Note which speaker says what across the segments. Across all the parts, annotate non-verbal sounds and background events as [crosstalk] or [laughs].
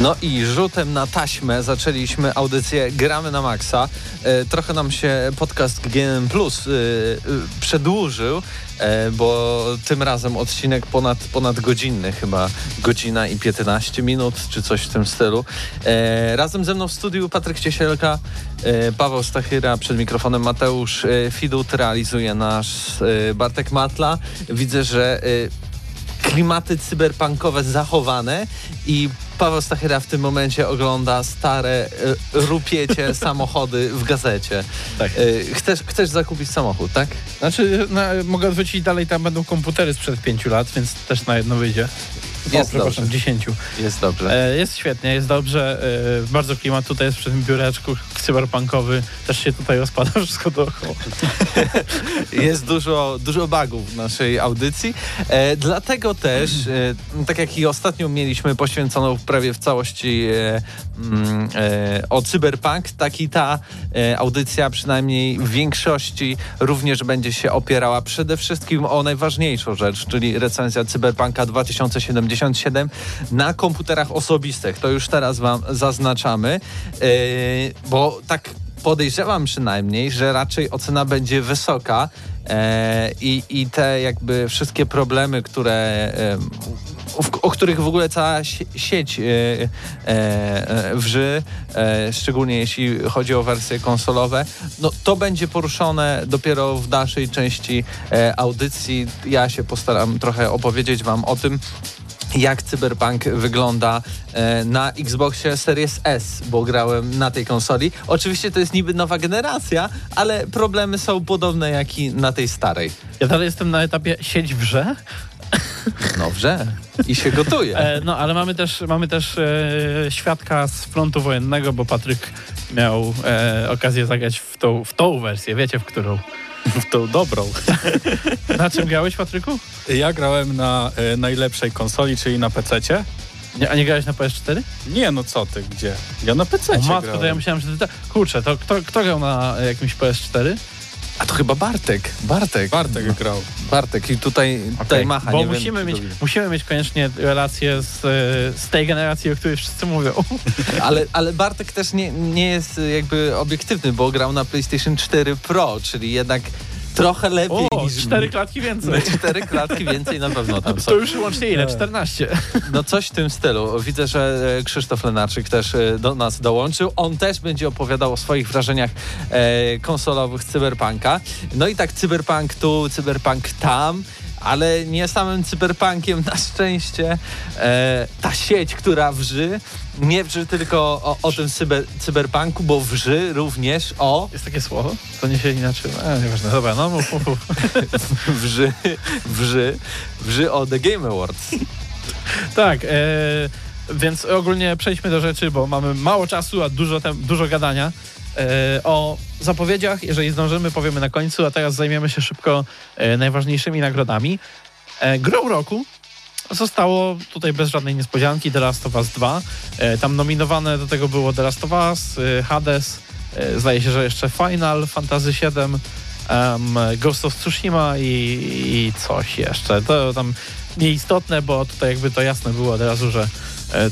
Speaker 1: No i rzutem na taśmę zaczęliśmy audycję Gramy na Maxa. E, trochę nam się podcast GNM Plus e, e, przedłużył, e, bo tym razem odcinek ponad, ponad godzinny, chyba godzina i 15 minut, czy coś w tym stylu. E, razem ze mną w studiu Patryk Ciesielka, e, Paweł Stachyra, przed mikrofonem Mateusz Fidut, realizuje nasz Bartek Matla. Widzę, że klimaty cyberpunkowe zachowane i Paweł Stachyra w tym momencie ogląda stare e, rupiecie [laughs] samochody w gazecie.
Speaker 2: Tak.
Speaker 1: E, chcesz, chcesz zakupić samochód, tak?
Speaker 2: Znaczy, na, mogę odwrócić dalej, tam będą komputery sprzed pięciu lat, więc też na jedno wyjdzie.
Speaker 1: Jest
Speaker 2: o, przepraszam,
Speaker 1: dobrze.
Speaker 2: dziesięciu.
Speaker 1: Jest dobrze.
Speaker 2: E, jest świetnie, jest dobrze, e, bardzo klimat tutaj jest przy tym biureczku cyberpunkowy, też się tutaj rozpada [laughs] wszystko dookoła. [laughs]
Speaker 1: Jest dużo, dużo bugów w naszej audycji. E, dlatego też, e, tak jak i ostatnio mieliśmy poświęconą prawie w całości e, mm, e, o cyberpunk, tak i ta audycja przynajmniej w większości również będzie się opierała przede wszystkim o najważniejszą rzecz, czyli recenzja Cyberpunka 2077 na komputerach osobistych. To już teraz wam zaznaczamy, e, bo tak podejrzewam przynajmniej, że raczej ocena będzie wysoka e, i, i te jakby wszystkie problemy, które e, o których w ogóle cała sie- sieć wrzy, szczególnie jeśli chodzi o wersje konsolowe, no to będzie poruszone dopiero w dalszej części audycji. Ja się postaram trochę opowiedzieć wam o tym, jak Cyberpunk wygląda e, na Xboxie Series S, bo grałem na tej konsoli. Oczywiście to jest niby nowa generacja, ale problemy są podobne jak i na tej starej.
Speaker 2: Ja dalej jestem na etapie sieć wrze,
Speaker 1: Dobrze. I się gotuje.
Speaker 2: e, no ale mamy też, mamy też e, świadka z frontu wojennego, bo Patryk miał e, okazję zagrać w tą, w tą wersję, wiecie w którą?
Speaker 3: W [laughs] tą dobrą. [laughs]
Speaker 2: Na czym grałeś, Patryku?
Speaker 3: Ja grałem na e, najlepszej konsoli, czyli na PC-cie.
Speaker 2: Nie, a nie grałeś na PS4?
Speaker 3: Nie, no co ty, gdzie? Ja na PC-cie
Speaker 2: O matko,
Speaker 3: grałem.
Speaker 2: to ja myślałem, że ty... ta- Kurczę, to kto, kto grał na jakimś PS4?
Speaker 1: A to chyba Bartek. Bartek.
Speaker 3: Bartek grał.
Speaker 1: Bartek. I tutaj, tutaj
Speaker 2: Okej,
Speaker 1: macha.
Speaker 2: Bo
Speaker 1: nie
Speaker 2: musimy,
Speaker 1: wiem,
Speaker 2: mieć, musimy mieć koniecznie relację z, e, z tej generacji, o której wszyscy mówią. [laughs]
Speaker 1: ale, ale Bartek też nie, nie jest jakby obiektywny, bo grał na PlayStation 4 Pro, czyli jednak trochę lepiej
Speaker 2: O,
Speaker 1: niż...
Speaker 2: cztery klatki więcej. [laughs]
Speaker 1: Cztery klatki więcej na pewno tam są.
Speaker 2: To już łącznie ile? 14.
Speaker 1: No coś w tym stylu. Widzę, że e, Krzysztof Lenarczyk też e, do nas dołączył. On też będzie opowiadał o swoich wrażeniach e, konsolowych z Cyberpunka. No i tak Cyberpunk tu, Cyberpunk tam. Ale nie samym cyberpunkiem na szczęście. E, ta sieć, która wrzy, nie wrzy tylko o, o tym cyber, cyberpunku, bo wrzy również o
Speaker 2: Jest takie słowo? To nie się inaczej. E, nieważne, dobra, no mów, mów,
Speaker 1: wrzy, wrzy, wrzy o The Game Awards. [laughs]
Speaker 2: Tak, e, więc ogólnie przejdźmy do rzeczy, bo mamy mało czasu, a dużo, tem, dużo gadania. E, o zapowiedziach, jeżeli zdążymy, powiemy na końcu, a teraz zajmiemy się szybko e, najważniejszymi nagrodami. E, grą roku zostało tutaj bez żadnej niespodzianki The Last of Us 2. E, tam nominowane do tego było The Last of Us, Hades, zdaje się, że jeszcze Final Fantasy VII, em, Ghost of Tsushima i, i coś jeszcze. To tam nieistotne, bo tutaj jakby to jasne było od razu, że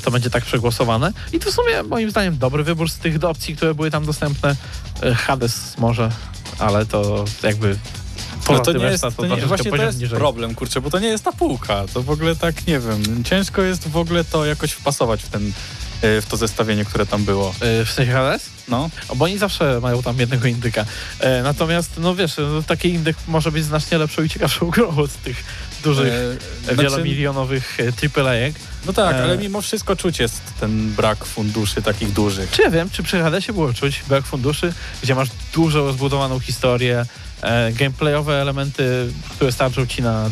Speaker 2: to będzie tak przegłosowane. I to w sumie moim zdaniem dobry wybór z tych opcji, które były tam dostępne. E, Hades może, ale to jakby
Speaker 3: No to nie jest, to nie, właśnie to jest
Speaker 2: niżej.
Speaker 3: problem, kurczę, bo to nie jest ta półka. To w ogóle tak, nie wiem, ciężko jest w ogóle to jakoś wpasować w, ten, e, w to zestawienie, które tam było.
Speaker 2: E, W sensie Hades?
Speaker 3: No,
Speaker 2: Bo oni zawsze mają tam jednego indyka. E, natomiast, no wiesz, no, taki indyk może być znacznie lepszą i ciekawszą [laughs] grą od tych dużych,
Speaker 3: E, znaczy-
Speaker 2: wielomilionowych e, AAA-ek.
Speaker 3: No tak,
Speaker 2: E.
Speaker 3: ale mimo wszystko czuć jest ten brak funduszy takich dużych.
Speaker 2: Czy ja wiem, czy przy Hadesie było czuć brak funduszy, gdzie masz dużo rozbudowaną historię, e, gameplayowe elementy, które starczą ci na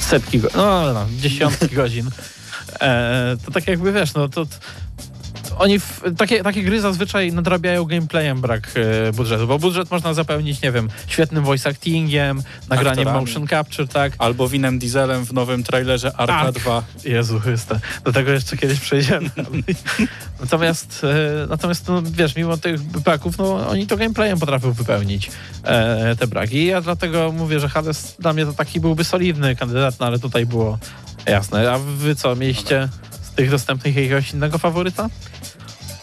Speaker 2: setki, go- no, no dziesiątki [laughs] godzin. E, to tak jakby wiesz, no to oni w, takie, takie gry zazwyczaj nadrabiają gameplayem brak e, budżetu, bo budżet można zapełnić, nie wiem, świetnym voice actingiem, nagraniem
Speaker 3: Aktorami.
Speaker 2: motion capture, tak.
Speaker 3: Albo Winem Dieselem w nowym trailerze Arka
Speaker 2: Tak.
Speaker 3: 2.
Speaker 2: Jezu Chryste, do tego jeszcze kiedyś przejdziemy. [laughs] natomiast, e, natomiast no, wiesz, mimo tych braków, no oni to gameplayem potrafią wypełnić e, te braki. Ja dlatego mówię, że Hades dla mnie to taki byłby solidny kandydat, no ale tutaj było jasne. A wy co, mieliście z tych dostępnych jakiegoś innego faworyta?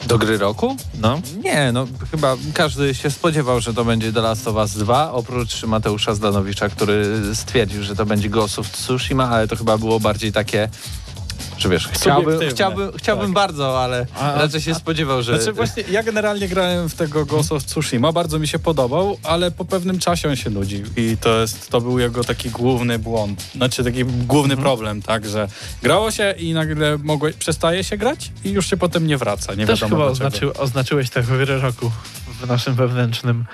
Speaker 1: Do gry roku?
Speaker 2: No.
Speaker 1: Nie, no chyba każdy się spodziewał, że to będzie The Last of Us 2, oprócz Mateusza Zdanowicza, który stwierdził, że to będzie Ghost of Tsushima, ale to chyba było bardziej takie, że wiesz, chciałbym, chciałbym, chciałbym
Speaker 3: tak.
Speaker 1: bardzo, ale
Speaker 2: A-
Speaker 1: raczej się spodziewał, że...
Speaker 3: Znaczy właśnie ja generalnie grałem w tego Ghost of Tsushima, bardzo mi się podobał, ale po pewnym czasie on się nudził i to jest, to był jego taki główny błąd, znaczy taki główny
Speaker 2: Mhm.
Speaker 3: problem, tak, że grało się i nagle mogło, przestaje się grać i już się potem nie wraca, nie
Speaker 2: Też
Speaker 3: wiadomo
Speaker 2: chyba oznaczy, oznaczyłeś tę grę roku w naszym wewnętrznym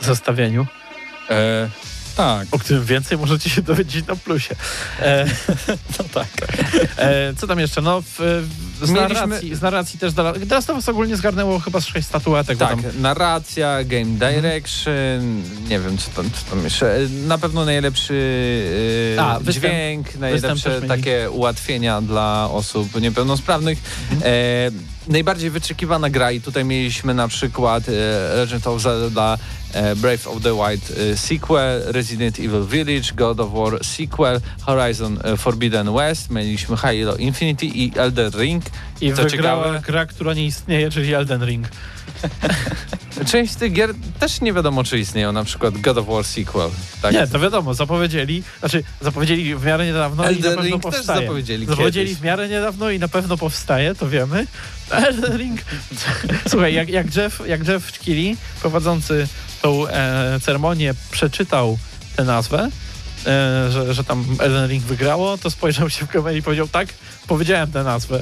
Speaker 2: zestawieniu,
Speaker 3: E, tak,
Speaker 2: o którym więcej możecie się dowiedzieć na plusie. E, [laughs]
Speaker 3: no tak.
Speaker 2: E, co tam jeszcze? No, w, w, z,
Speaker 1: Mieliśmy-
Speaker 2: narracji, z narracji też da- teraz to was ogólnie zgarnęło chyba z sześć statuetek.
Speaker 1: Tak, narracja, game direction, nie wiem co tam, co tam jeszcze. Na pewno najlepszy e,
Speaker 2: A, występ-
Speaker 1: dźwięk, najlepsze takie ułatwienia dla osób niepełnosprawnych.
Speaker 2: Mhm.
Speaker 1: E, najbardziej wyczekiwana gra i tutaj mieliśmy na przykład e, Legend of Zelda e, Brave of the Wild e, sequel, Resident Evil Village, God of War sequel, Horizon e, Forbidden West, mieliśmy Halo Infinity i Elden Ring.
Speaker 2: I
Speaker 1: co
Speaker 2: wygrała
Speaker 1: ciekawe-
Speaker 2: gra, która nie istnieje, czyli Elden Ring. [laughs]
Speaker 1: Część z tych gier też nie wiadomo, czy istnieją, na przykład God of War sequel. Tak?
Speaker 2: Nie, to wiadomo, zapowiedzieli, znaczy zapowiedzieli w miarę niedawno i
Speaker 1: Elden
Speaker 2: na pewno
Speaker 1: Ring też
Speaker 2: powstaje.
Speaker 1: zapowiedzieli
Speaker 2: zapowiedzieli
Speaker 1: kiedyś.
Speaker 2: w miarę niedawno i na pewno powstaje, to wiemy. Elden Ring, słuchaj, jak, jak, Jeff, jak Jeff Keighley, prowadzący tą e, ceremonię, przeczytał tę nazwę, e, że, że tam Elden Ring wygrało, to spojrzał się w kamerę i powiedział, tak, powiedziałem tę nazwę.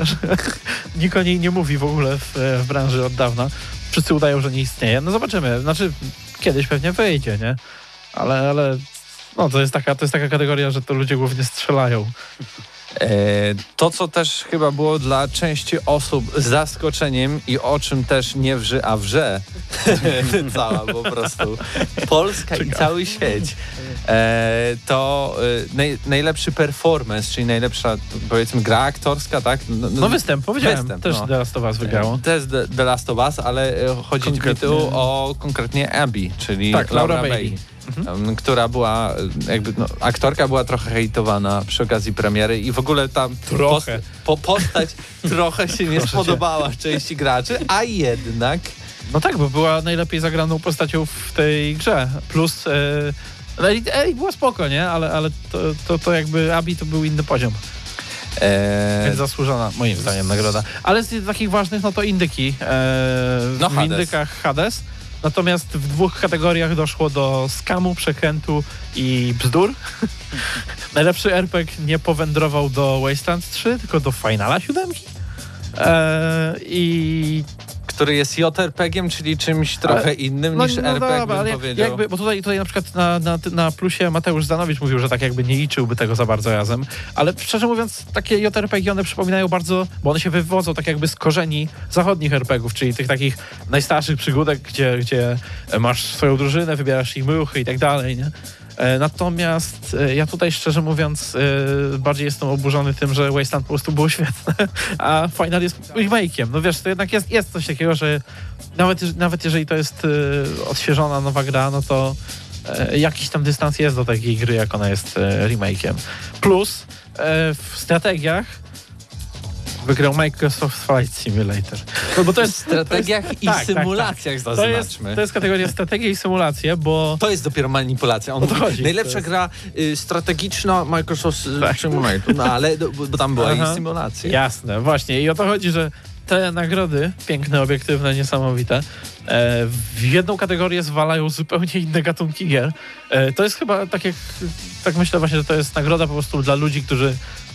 Speaker 2: [laughs] Nikt o niej nie mówi w ogóle w, w branży od dawna. Wszyscy udają, że nie istnieje. No zobaczymy. Znaczy, kiedyś pewnie wyjdzie, nie? Ale, ale no, to jest taka, to jest taka kategoria, że to ludzie głównie strzelają.
Speaker 1: E, to, co też chyba było dla części osób zaskoczeniem i o czym też nie wrzy, a wrze [laughs] cała po prostu Polska i cały świeć, e, to e, naj, najlepszy performance, czyli najlepsza powiedzmy gra aktorska, tak?
Speaker 2: No występ, powiedziałem.
Speaker 1: Występ,
Speaker 2: Też
Speaker 1: no.
Speaker 2: The Last of Us wygrało.
Speaker 1: Jest The, The Last of Us, ale chodzi mi tu o konkretnie Abby, czyli
Speaker 2: Tak, Laura
Speaker 1: Laura,
Speaker 2: Bailey.
Speaker 1: Bailey. Em, która była, jakby, no, aktorka była trochę hejtowana przy okazji premiery i w ogóle tam
Speaker 2: Trochę.
Speaker 1: Post, po, postać [laughs] trochę się nie
Speaker 2: Proszę cię.
Speaker 1: spodobała części graczy, a jednak
Speaker 2: No tak, bo była najlepiej zagraną postacią w tej grze. Plus e, Ellie, Ellie była spoko, nie? Ale, ale to, to, to jakby Abi to był inny poziom.
Speaker 1: e,
Speaker 2: Więc zasłużona, moim zdaniem, nagroda. Ale z takich ważnych, no to indyki. E,
Speaker 1: No,
Speaker 2: w
Speaker 1: Hades.
Speaker 2: indykach Hades. Natomiast w dwóch kategoriach doszło do skamu, przekrętu i bzdur. [laughs] Najlepszy RPG nie powędrował do Wasteland 3, tylko do Finala 7. E, I
Speaker 1: który jest JRPG-iem, czyli czymś trochę
Speaker 2: Ale-
Speaker 1: innym
Speaker 2: no,
Speaker 1: niż
Speaker 2: no
Speaker 1: RPG,
Speaker 2: dobra, ale
Speaker 1: powiedział.
Speaker 2: jakby, bo tutaj, tutaj na przykład na, na, na plusie Mateusz Zanowicz mówił, że tak jakby nie liczyłby tego za bardzo razem, ale szczerze mówiąc takie JRPG one przypominają bardzo, bo one się wywodzą tak jakby z korzeni zachodnich RPGów, czyli tych takich najstarszych przygódek, gdzie, gdzie masz swoją drużynę, wybierasz ich ruchy i tak dalej, nie? E, Natomiast e, ja tutaj szczerze mówiąc e, bardziej jestem oburzony tym, że Wasteland po prostu było świetne, [laughs] a Final jest remake'iem. No wiesz, to jednak jest, jest coś takiego, że nawet, nawet jeżeli to jest odświeżona nowa gra, no to jakiś tam dystans jest do takiej gry, jak ona jest remake'iem. Plus w strategiach wygrał Microsoft Flight Simulator. No bo to jest [laughs]
Speaker 1: w strategiach i
Speaker 2: tak, tak,
Speaker 1: symulacjach
Speaker 2: to jest, to jest kategoria strategie i symulacje, bo
Speaker 1: To jest dopiero manipulacja. On
Speaker 2: to chodzi.
Speaker 1: najlepsza
Speaker 2: To jest-
Speaker 1: gra y, strategiczna Microsoft
Speaker 2: Tak.
Speaker 1: tak. Simulator, no ale bo, tam była
Speaker 2: Aha.
Speaker 1: i symulacja.
Speaker 2: Jasne, właśnie. I o to chodzi, że te nagrody, piękne, obiektywne, niesamowite, e, w jedną kategorię zwalają zupełnie inne gatunki gier. E, to jest chyba tak jak, tak myślę właśnie, że to jest nagroda po prostu dla ludzi, którzy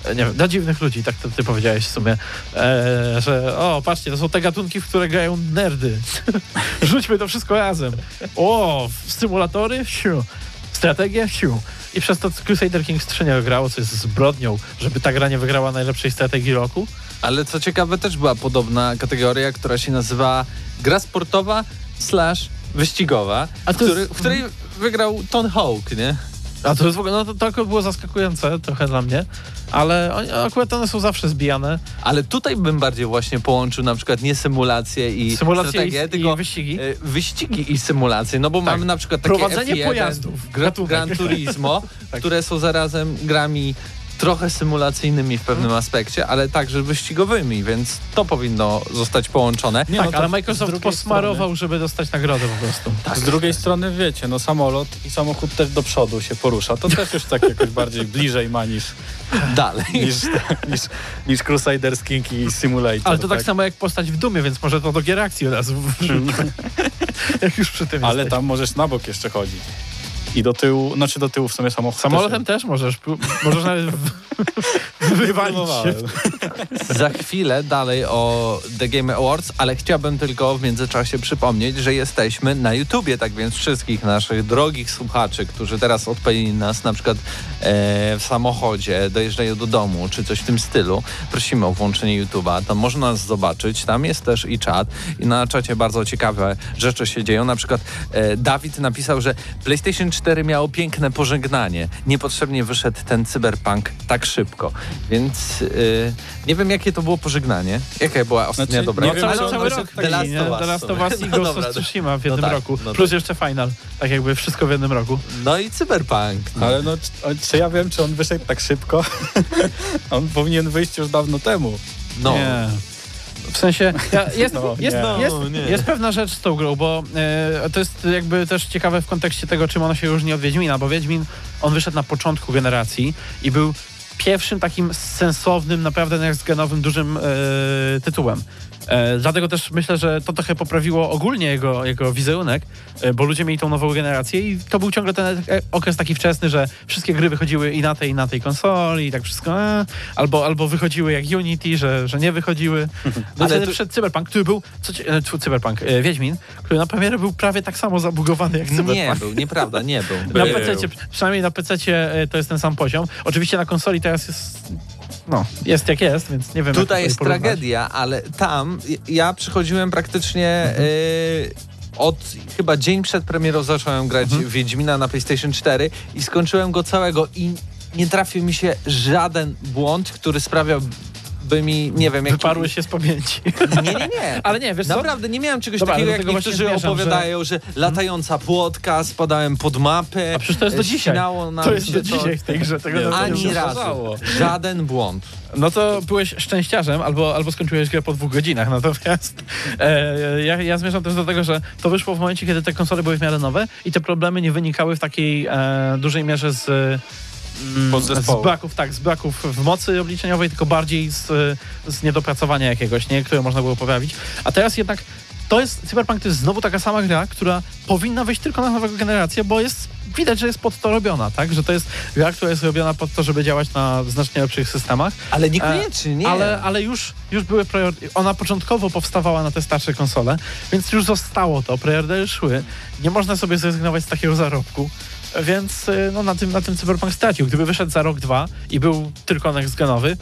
Speaker 2: nie wiem, dla dziwnych ludzi, tak to ty powiedziałeś w sumie, e, że o, patrzcie, to są te gatunki, w które grają nerdy. [laughs] Rzućmy to wszystko razem. O, symulatory? Siu. Strategia? Siu. I przez to Crusader Kings 3 nie wygrało, co jest zbrodnią, żeby ta gra nie wygrała najlepszej strategii roku.
Speaker 1: Ale co ciekawe, też była podobna kategoria, która się nazywa gra sportowa slash wyścigowa,
Speaker 2: A
Speaker 1: w, który,
Speaker 2: jest-
Speaker 1: w której wygrał Ton Hawk, nie?
Speaker 2: A to jest w ogóle, no to, to było zaskakujące trochę dla mnie, ale akurat one są zawsze zbijane.
Speaker 1: Ale tutaj bym bardziej właśnie połączył na przykład nie symulację i
Speaker 2: Symulacje
Speaker 1: strategię,
Speaker 2: i,
Speaker 1: tylko
Speaker 2: i wyścigi.
Speaker 1: e, wyścigi i symulacje, no bo
Speaker 2: Tak.
Speaker 1: mamy na przykład takie
Speaker 2: Prowadzenie
Speaker 1: F1,
Speaker 2: pojazdów.
Speaker 1: Gran Turismo, [laughs]
Speaker 2: Tak.
Speaker 1: które są zarazem grami trochę symulacyjnymi w pewnym
Speaker 2: Mhm.
Speaker 1: aspekcie, ale także wyścigowymi, więc to powinno zostać połączone.
Speaker 3: Nie,
Speaker 2: tak,
Speaker 3: no to
Speaker 2: ale Microsoft posmarował, żeby dostać nagrodę po prostu.
Speaker 1: Tak.
Speaker 3: Z drugiej strony wiecie, no samolot i samochód też do przodu się porusza. To też już tak jakoś bardziej bliżej ma niż, [laughs]
Speaker 1: Dalej.
Speaker 3: niż, niż, niż Crusaders King i Simulator.
Speaker 2: Ale to tak, samo jak postać w Dumie, więc może to do gier akcji od razu [laughs] [laughs] jak już przy tym
Speaker 3: Ale
Speaker 2: jesteś.
Speaker 3: tam możesz na bok jeszcze chodzić. I do tyłu, znaczy do tyłu w sumie samochód
Speaker 2: Samolotem też. możesz, pró- możesz nawet [laughs] wywalić się.
Speaker 1: Za chwilę dalej o The Game Awards, ale chciałbym tylko w międzyczasie przypomnieć, że jesteśmy na YouTubie, tak więc wszystkich naszych drogich słuchaczy, którzy teraz odpalili nas na przykład e, w samochodzie, dojeżdżają do domu, czy coś w tym stylu, prosimy o włączenie YouTube'a, tam można nas zobaczyć, tam jest też i czat. I na czacie bardzo ciekawe rzeczy się dzieją, na przykład e, Dawid napisał, że PlayStation 4 miało piękne pożegnanie, niepotrzebnie wyszedł ten cyberpunk tak szybko, więc e, nie wiem jakie to było pożegnanie, jaka była ostatnia
Speaker 3: Znaczy,
Speaker 1: dobra
Speaker 3: nie wiem,
Speaker 2: cały,
Speaker 3: ale
Speaker 2: cały
Speaker 3: on
Speaker 2: rok
Speaker 1: The Last of Us
Speaker 2: The Last of. Us i
Speaker 1: No
Speaker 2: Ghost of Tsushima w
Speaker 1: no
Speaker 2: jednym
Speaker 1: tak,
Speaker 2: roku.
Speaker 1: no
Speaker 2: Plus
Speaker 1: tak.
Speaker 2: jeszcze Final. Tak jakby wszystko w jednym roku.
Speaker 1: No i cyberpunk. No.
Speaker 3: Ale no, czy- czy ja wiem, czy on wyszedł tak szybko? [laughs] on powinien wyjść już dawno temu.
Speaker 1: no.
Speaker 2: Nie. W sensie, ja, [laughs] jest,
Speaker 3: No,
Speaker 2: jest, jest,
Speaker 1: No, nie.
Speaker 2: jest pewna rzecz z tą grą, bo e, to jest jakby też ciekawe w kontekście tego, czym ona się różni od Wiedźmina, bo Wiedźmin, on wyszedł na początku generacji i był pierwszym takim sensownym, naprawdę next-genowym, dużym e, tytułem. E, dlatego też myślę, że to trochę poprawiło ogólnie jego, jego wizerunek, e, bo ludzie mieli tą nową generację i to był ciągle ten e, okres taki wczesny, że wszystkie gry wychodziły i na tej, i na tej konsoli i tak wszystko, e, albo, albo wychodziły jak Unity, że, że nie wychodziły. No [laughs]
Speaker 1: Ale
Speaker 2: ale
Speaker 1: tu-
Speaker 2: przed Cyberpunk, który był, co e, Cyberpunk, e, Wiedźmin, który na premierę był prawie tak samo zabugowany jak Cyberpunk.
Speaker 1: Nie był, nieprawda, nie był.
Speaker 2: Na
Speaker 3: Był.
Speaker 2: PC, przynajmniej na PC to jest ten sam poziom. Oczywiście na konsoli teraz jest. No, jest jak jest, więc nie wiem. jak
Speaker 1: Tutaj
Speaker 2: to
Speaker 1: jest
Speaker 2: porównać.
Speaker 1: tragedia, ale tam ja przychodziłem praktycznie
Speaker 2: Mhm.
Speaker 1: y, od chyba dzień przed premierą zacząłem grać
Speaker 2: Mhm.
Speaker 1: w Wiedźmina na PlayStation 4 i skończyłem go całego i nie trafił mi się żaden błąd, który sprawiałby mi, nie wiem, jaki...
Speaker 2: Wyparły się z pamięci.
Speaker 1: Nie, nie, nie. [laughs]
Speaker 2: Ale nie, wiesz co?
Speaker 1: Naprawdę nie miałem czegoś
Speaker 2: Dobra,
Speaker 1: takiego, jak niektórzy opowiadają, że... latająca płotka, spadałem pod mapę.
Speaker 2: A przecież to jest do
Speaker 1: e,
Speaker 2: dzisiaj. To jest do dzisiaj w tej grze. Tego
Speaker 3: Nie,
Speaker 1: Ani razu. Żaden błąd.
Speaker 2: No to byłeś szczęściarzem, albo, albo skończyłeś grę po dwóch godzinach. Natomiast e, ja, ja zmierzam też do tego, że to wyszło w momencie, kiedy te konsole były w miarę nowe i te problemy nie wynikały w takiej e, dużej mierze z. mm. Z braków, tak, z braków w mocy obliczeniowej, tylko bardziej z, z niedopracowania jakiegoś, nie, które można było poprawić. A teraz jednak to jest, Cyberpunk to jest znowu taka sama gra, która powinna wyjść tylko na nową generację, bo jest, widać, że jest pod to robiona, tak? Że to jest gra, która jest robiona pod to, żeby działać na znacznie lepszych systemach.
Speaker 1: Ale niekoniecznie, nie.
Speaker 2: Ale, ale już, już były preordery. Ona początkowo powstawała na te starsze konsole, więc już zostało to. Preordery szły. Nie można sobie zrezygnować z takiego zarobku. Więc y, no, na, tym, na tym Cyberpunk stracił. Gdyby wyszedł za rok, dwa i był tylko next genowy,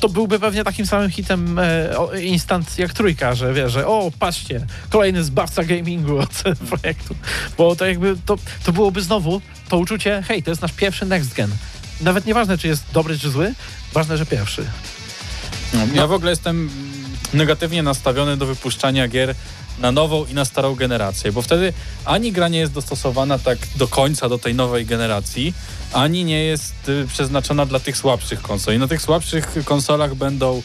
Speaker 2: to byłby pewnie takim samym hitem e, instant jak trójka, że wie, że o, patrzcie, kolejny zbawca gamingu od [laughs] projektu. Bo to jakby, to, to byłoby znowu to uczucie, hej, to jest nasz pierwszy next gen. Nawet nieważne, czy jest dobry, czy zły, ważne, że pierwszy.
Speaker 3: No, Ja w ogóle jestem negatywnie nastawiony do wypuszczania gier na nową i na starą generację, bo wtedy ani gra nie jest dostosowana tak do końca do tej nowej generacji, ani nie jest y, przeznaczona dla tych słabszych konsol. I na tych słabszych konsolach będą,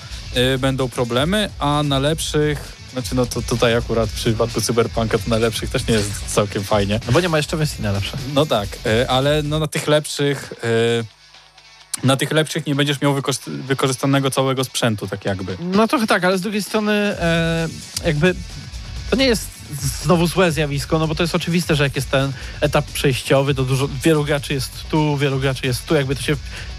Speaker 3: y, będą problemy, a na lepszych, znaczy no to tutaj akurat w przypadku Cyberpunka to na lepszych też nie jest całkiem fajnie.
Speaker 2: No bo nie ma jeszcze wersji najlepsze.
Speaker 3: No tak, y, ale no na tych lepszych na tych lepszych nie będziesz miał wykorzyst- wykorzystanego całego sprzętu, tak jakby.
Speaker 2: No trochę tak, ale z drugiej strony e, jakby to nie jest znowu złe zjawisko, no bo to jest oczywiste, że jak jest ten etap przejściowy, to dużo, wielu graczy jest tu, wielu graczy jest tu, jakby to się,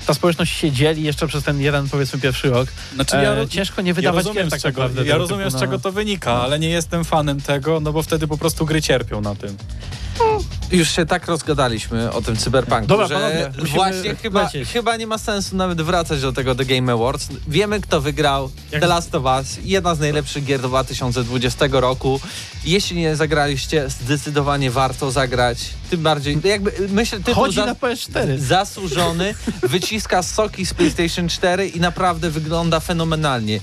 Speaker 2: ta społeczność się dzieli jeszcze przez ten jeden, powiedzmy, pierwszy rok.
Speaker 3: Znaczy,
Speaker 2: E,
Speaker 3: ja, ro-
Speaker 2: ciężko nie
Speaker 3: ja
Speaker 2: wydawać
Speaker 3: rozumiem,
Speaker 2: gier
Speaker 3: z
Speaker 2: tak
Speaker 3: czego,
Speaker 2: naprawdę.
Speaker 3: ja rozumiem
Speaker 2: typu
Speaker 3: z
Speaker 2: na-
Speaker 3: czego to wynika, ale nie jestem fanem tego, no bo wtedy po prostu gry cierpią na tym.
Speaker 1: Już się tak rozgadaliśmy o tym cyberpunku,
Speaker 2: Dobra,
Speaker 1: że
Speaker 2: panowie,
Speaker 1: właśnie chyba, chyba nie ma sensu nawet wracać do tego The Game Awards. Wiemy, kto wygrał.
Speaker 2: Jak-
Speaker 1: The Last of Us, jedna z najlepszych gier 2020 roku. Jeśli nie zagraliście, zdecydowanie warto zagrać. Tym bardziej, jakby myślę, tytuł
Speaker 2: Chodzi
Speaker 1: za-
Speaker 2: na PS4.
Speaker 1: zasłużony, wyciska soki z PlayStation 4 i naprawdę wygląda fenomenalnie.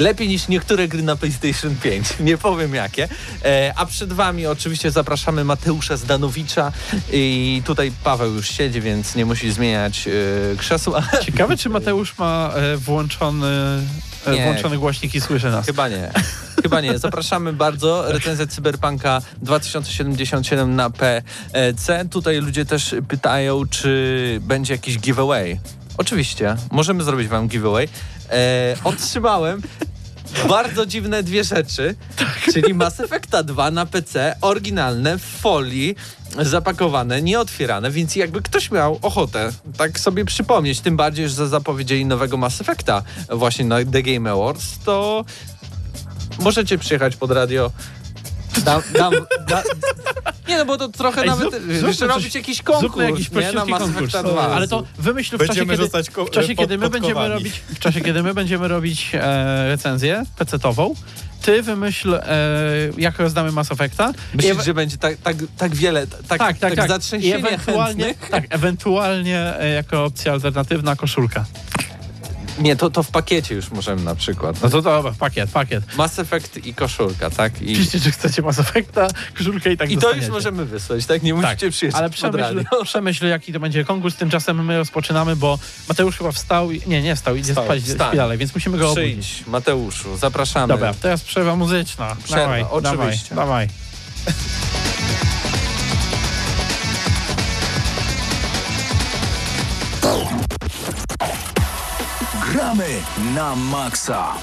Speaker 1: Lepiej niż niektóre gry na PlayStation 5. Nie powiem jakie. E, a przed wami oczywiście zapraszamy Mateusza Zdanowicza i tutaj Paweł już siedzi, więc nie musi zmieniać e, krzesła. [laughs]
Speaker 2: Ciekawe, czy Mateusz ma e, włączony, e,
Speaker 1: Nie.
Speaker 2: włączony głośnik i słyszy nas.
Speaker 1: Chyba nie. Chyba nie. Zapraszamy bardzo. Recenzja Cyberpunka 2077 na PC. Tutaj ludzie też pytają, czy będzie jakiś giveaway. Oczywiście. Możemy zrobić wam giveaway. E, otrzymałem bardzo dziwne dwie rzeczy, czyli Mass Effecta 2 na PC, oryginalne, w folii, zapakowane, nieotwierane, więc jakby ktoś miał ochotę tak sobie przypomnieć, tym bardziej, że zapowiedzieli nowego Mass Effecta właśnie na The Game Awards, to możecie przyjechać pod radio. Dam, dam, da, nie no, bo to trochę
Speaker 2: Ej,
Speaker 1: nawet,
Speaker 2: zrób-
Speaker 1: wiesz,
Speaker 2: zróbmy coś-
Speaker 1: robić jakiś konkurs,
Speaker 2: jakiś
Speaker 1: nie, na Mass. Effecta 2.
Speaker 2: Ale to wymyśl w czasie, kiedy, w czasie,
Speaker 3: pod-
Speaker 2: kiedy my będziemy robić, w czasie, kiedy my będziemy robić e, recenzję pecetową, ty wymyśl, e, jak rozdamy Mass Effecta.
Speaker 1: Myślisz,
Speaker 2: I
Speaker 1: że będzie tak, tak, tak wiele, tak,
Speaker 2: tak, tak, tak.
Speaker 1: Zatrzęsienie
Speaker 2: ewentualnie,
Speaker 1: chętnych?
Speaker 2: tak, ewentualnie e, jako opcja alternatywna koszulka.
Speaker 1: Nie, to, to w pakiecie już możemy na przykład.
Speaker 2: No to dobra, pakiet, pakiet.
Speaker 1: Mass Effect i koszulka, tak? I,
Speaker 2: Piszcie, czy chcecie Mass Effecta, koszulkę i tak
Speaker 1: i to już możemy wysłać, tak? Nie musicie przyjechać
Speaker 2: Ale
Speaker 1: pod
Speaker 2: przemyśl,
Speaker 1: radio.
Speaker 2: przemyśl, jaki to będzie konkurs. Tymczasem my rozpoczynamy, bo Mateusz chyba wstał. I, nie, nie wstał, idzie
Speaker 1: Wstał,
Speaker 2: spać
Speaker 1: wstań.
Speaker 2: dalej, więc musimy go obudzić.
Speaker 1: Przyjdź, Mateuszu, zapraszamy.
Speaker 2: Dobra, teraz przerwa muzyczna.
Speaker 1: Przerwa,
Speaker 2: dawaj,
Speaker 1: oczywiście.
Speaker 2: Dawaj, dawaj.
Speaker 4: Gramy na maksa.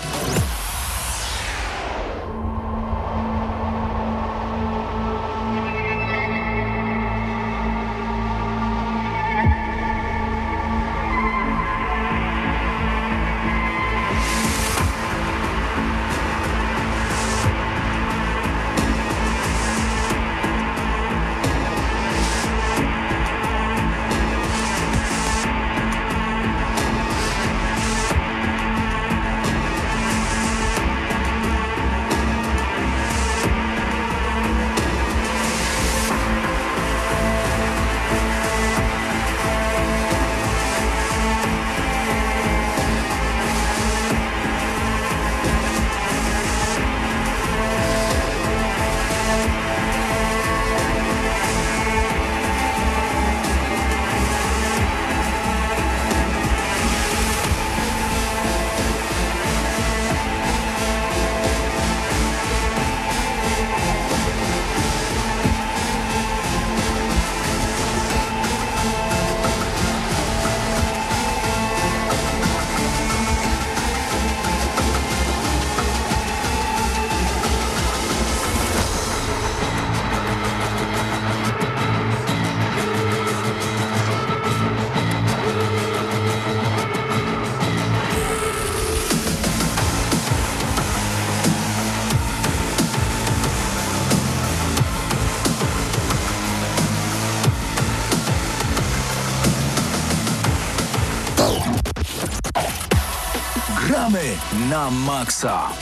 Speaker 4: Na maksa.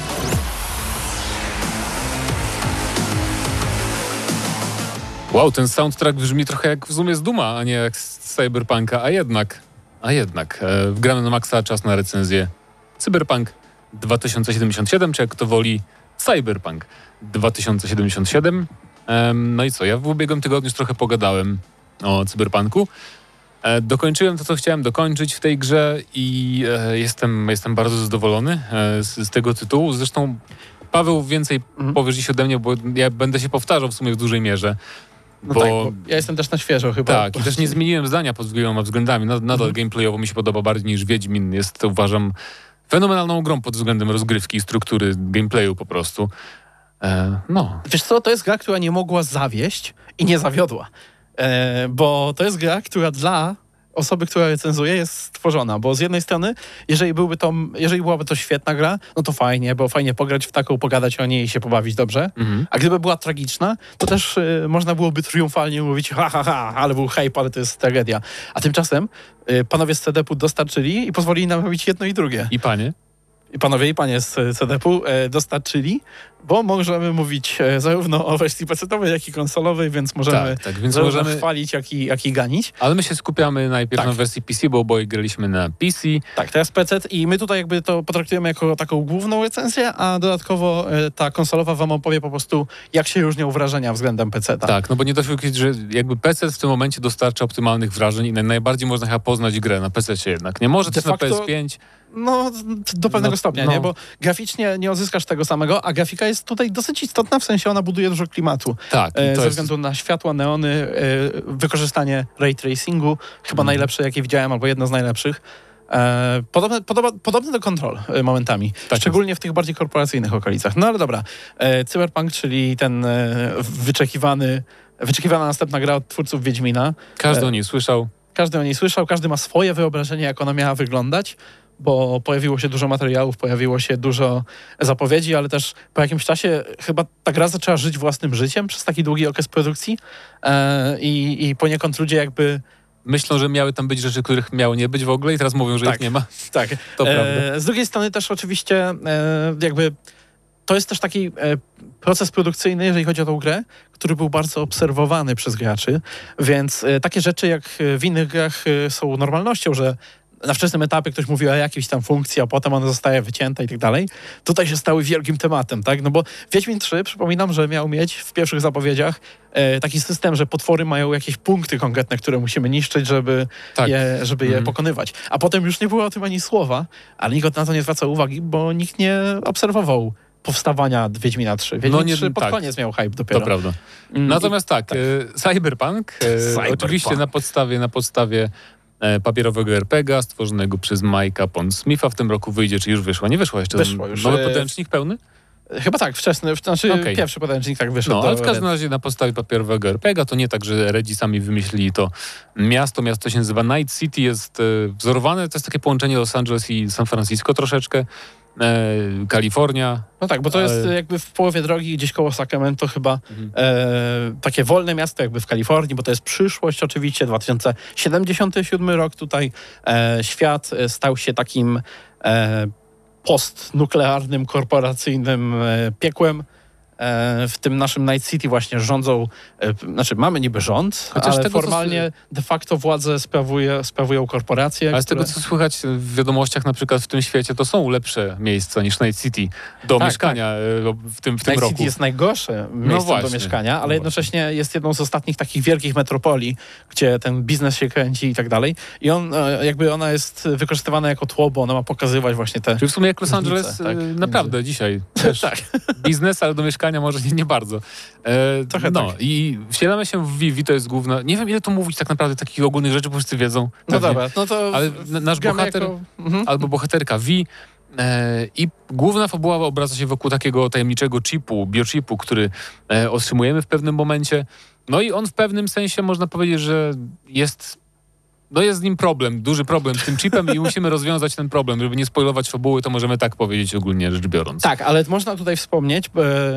Speaker 5: Wow, ten soundtrack brzmi trochę jak w sumie z Duma, a nie jak z Cyberpunka, a jednak, a jednak, e, gramy na maksa, czas na recenzję Cyberpunk 2077, czy jak to woli Cyberpunk 2077. Em, no i co, ja w ubiegłym tygodniu już trochę pogadałem o Cyberpunku. E, dokończyłem to, co chciałem dokończyć w tej grze i e, jestem, jestem bardzo zadowolony e, z, z tego tytułu. Zresztą Paweł więcej
Speaker 2: Mhm.
Speaker 5: powiesz dziś ode mnie, bo ja będę się powtarzał w sumie w dużej mierze.
Speaker 2: No
Speaker 5: bo,
Speaker 2: tak, bo ja jestem też na świeżo chyba.
Speaker 5: tak, i też nie zmieniłem zdania pod wieloma względami. Nad- Nadal
Speaker 2: Mhm.
Speaker 5: gameplayowo mi się podoba bardziej niż Wiedźmin. Jest, to uważam, fenomenalną grą pod względem rozgrywki i struktury gameplayu po prostu. E, no,
Speaker 2: Wiesz co, to jest gra, która nie mogła zawieść i nie zawiodła. E, bo to jest gra, która dla osoby, która recenzuje, jest stworzona. Bo z jednej strony, jeżeli, byłby to, jeżeli byłaby to świetna gra, no to fajnie, bo fajnie pograć w taką, pogadać o niej i się pobawić dobrze.
Speaker 5: mhm.
Speaker 2: A gdyby była tragiczna, to też y, można byłoby triumfalnie mówić, ha, ha, ha, ale był hype, ale to jest tragedia. A tymczasem y, panowie z CDP-u dostarczyli i pozwolili nam robić jedno i drugie.
Speaker 5: i panie?
Speaker 2: I panowie i panie z CDP-u dostarczyli, bo możemy mówić e, zarówno o wersji PC-owej, jak i konsolowej, więc możemy
Speaker 5: Tak, tak, więc możemy...
Speaker 2: chwalić, jak i, jak i ganić.
Speaker 5: Ale my się skupiamy najpierw
Speaker 2: Tak.
Speaker 5: na wersji PC, bo oboje graliśmy na PC.
Speaker 2: Tak, teraz PC i my tutaj jakby to potraktujemy jako taką główną recenzję, a dodatkowo e, ta konsolowa wam opowie po prostu, jak się różnią wrażenia względem PC. -ta.
Speaker 5: Tak, no bo nie da się ukryć, że jakby PC w tym momencie dostarcza optymalnych wrażeń i naj- najbardziej można chyba poznać grę na PC jednak. Nie może
Speaker 2: De
Speaker 5: też na
Speaker 2: facto-
Speaker 5: PS5.
Speaker 2: No, do pewnego
Speaker 5: No,
Speaker 2: stopnia,
Speaker 5: no.
Speaker 2: nie? Bo graficznie nie odzyskasz tego samego, a grafika jest tutaj dosyć istotna, w sensie ona buduje dużo klimatu.
Speaker 5: Tak,
Speaker 2: E, ze
Speaker 5: jest
Speaker 2: względu na światła, neony, e, wykorzystanie ray tracingu, chyba
Speaker 5: Mhm.
Speaker 2: najlepsze, jakie widziałem, albo jedno z najlepszych. E, podobne, podoba, podobne do kontrol e, momentami,
Speaker 5: Tak
Speaker 2: szczególnie w tych bardziej korporacyjnych okolicach. No ale dobra, e, Cyberpunk, czyli ten e, wyczekiwany, wyczekiwana następna gra od twórców Wiedźmina.
Speaker 5: Każdy
Speaker 2: e,
Speaker 5: o niej słyszał.
Speaker 2: Każdy o niej słyszał, każdy ma swoje wyobrażenie, jak ona miała wyglądać, bo pojawiło się dużo materiałów, pojawiło się dużo zapowiedzi, ale też po jakimś czasie chyba ta gra zaczęła żyć własnym życiem przez taki długi okres produkcji e, i, i poniekąd ludzie jakby...
Speaker 5: Myślą, że miały tam być rzeczy, których miało nie być w ogóle i teraz mówią, że
Speaker 2: Tak.
Speaker 5: ich nie ma.
Speaker 2: Tak,
Speaker 5: To prawda.
Speaker 2: e, z drugiej strony też oczywiście e, jakby to jest też taki e, proces produkcyjny, jeżeli chodzi o tą grę, który był bardzo obserwowany przez graczy, więc e, takie rzeczy jak w innych grach e, są normalnością, że na wczesnym etapie ktoś mówi o jakiejś tam funkcji, a potem ona zostaje wycięta i tak dalej. Tutaj się stały wielkim tematem, tak? No bo Wiedźmin 3, przypominam, że miał mieć w pierwszych zapowiedziach e, taki system, że potwory mają jakieś punkty konkretne, które musimy niszczyć, żeby
Speaker 5: Tak.
Speaker 2: je, żeby je
Speaker 5: Mhm.
Speaker 2: pokonywać. A potem już nie było o tym ani słowa, ale nikt na to nie zwracał uwagi, bo nikt nie obserwował powstawania Wiedźmina 3. Wiedźmin
Speaker 5: No nie-
Speaker 2: 3 pod
Speaker 5: tak.
Speaker 2: koniec miał hype dopiero.
Speaker 5: To prawda.
Speaker 2: Mm,
Speaker 5: Natomiast tak,
Speaker 2: tak.
Speaker 5: e, Cyberpunk, e,
Speaker 2: Cyberpunk.
Speaker 5: oczywiście na podstawie, na podstawie papierowego RPGa stworzonego przez Mike'a Pondsmitha w tym roku wyjdzie, czy już wyszła? Nie wyszła jeszcze.
Speaker 2: Wyszło już,
Speaker 5: Nowy
Speaker 2: e,
Speaker 5: podręcznik pełny?
Speaker 2: i Chyba tak, wczesny, znaczy
Speaker 5: Okej.
Speaker 2: pierwszy podręcznik tak wyszedł.
Speaker 5: No, ale w każdym razie na podstawie papierowego RPG to nie tak, że Redzi sami wymyślili to miasto. Miasto się nazywa Night City, jest e, wzorowane, to jest takie połączenie Los Angeles i San Francisco troszeczkę. E, Kalifornia.
Speaker 2: No tak, bo to jest jakby w połowie drogi, gdzieś koło Sacramento chyba
Speaker 5: Mhm.
Speaker 2: e, takie wolne miasto jakby w Kalifornii, bo to jest przyszłość oczywiście, 2077 rok tutaj e, świat e, stał się takim e, postnuklearnym, korporacyjnym e, piekłem. E, w tym naszym Night City właśnie rządzą, e, znaczy mamy niby rząd,
Speaker 5: Chociaż
Speaker 2: ale
Speaker 5: tego, co
Speaker 2: formalnie de facto władzę sprawuje, sprawują korporacje.
Speaker 5: Ale z tego,
Speaker 2: które-
Speaker 5: co słychać w wiadomościach na przykład w tym świecie, to są lepsze miejsca niż Night City do
Speaker 2: Tak,
Speaker 5: mieszkania e, w tym, w tym
Speaker 2: Night
Speaker 5: roku.
Speaker 2: City jest najgorsze miejscem do
Speaker 5: właśnie.
Speaker 2: mieszkania, ale
Speaker 5: No
Speaker 2: jednocześnie jest jedną z ostatnich takich wielkich metropolii, gdzie ten biznes się kręci i tak dalej. I on, jakby ona jest wykorzystywana jako tło, bo ona ma pokazywać właśnie te...
Speaker 5: Czyli w sumie jak Los Angeles
Speaker 2: tak,
Speaker 5: e,
Speaker 2: między-
Speaker 5: naprawdę dzisiaj [laughs] też
Speaker 2: tak.
Speaker 5: biznes, ale do mieszkania może nie, nie bardzo. E,
Speaker 2: Trochę
Speaker 5: no
Speaker 2: tak.
Speaker 5: i wsielamy się w Vivi, to jest główna... Nie wiem ile tu mówić tak naprawdę takich ogólnych rzeczy, bo wszyscy wiedzą.
Speaker 2: No
Speaker 5: pewnie.
Speaker 2: dobra, no to
Speaker 5: Ale nasz bohater
Speaker 2: Jako... Mhm.
Speaker 5: albo bohaterka Vi e, i główna fabuła obraca się wokół takiego tajemniczego chipu, biochipu, który e, otrzymujemy w pewnym momencie. No i on w pewnym sensie można powiedzieć, że jest no jest z nim problem, duży problem z tym chipem i musimy rozwiązać ten problem. Żeby nie spoilować fabuły, to możemy tak powiedzieć ogólnie rzecz biorąc.
Speaker 2: Tak, ale można tutaj wspomnieć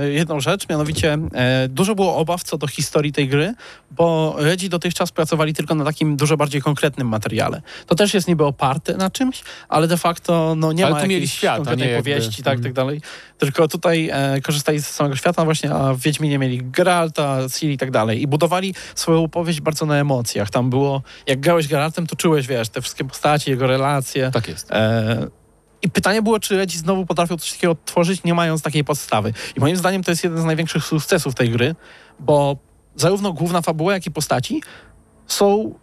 Speaker 2: e, jedną rzecz, mianowicie e, dużo było obaw co do historii tej gry, bo Redzi dotychczas pracowali tylko na takim dużo bardziej konkretnym materiale. To też jest niby oparte na czymś, ale de facto no, nie
Speaker 5: Ale
Speaker 2: ma
Speaker 5: tu
Speaker 2: jakiejś
Speaker 5: świat,
Speaker 2: konkretnej
Speaker 5: nie jakby-
Speaker 2: powieści, tak,
Speaker 5: Mhm.
Speaker 2: tak dalej. Tylko tutaj e, korzystali z samego świata właśnie, a w Wiedźminie mieli Geralta, Ciri i tak dalej. I budowali swoją opowieść bardzo na emocjach. Tam było, jak grałeś Geraltem, to czułeś, wiesz, te wszystkie postaci, jego relacje.
Speaker 5: Tak jest.
Speaker 2: E, I pytanie było, czy Redzi znowu potrafią coś takiego tworzyć, nie mając takiej podstawy. I moim zdaniem to jest jeden z największych sukcesów tej gry, bo zarówno główna fabuła, jak i postaci są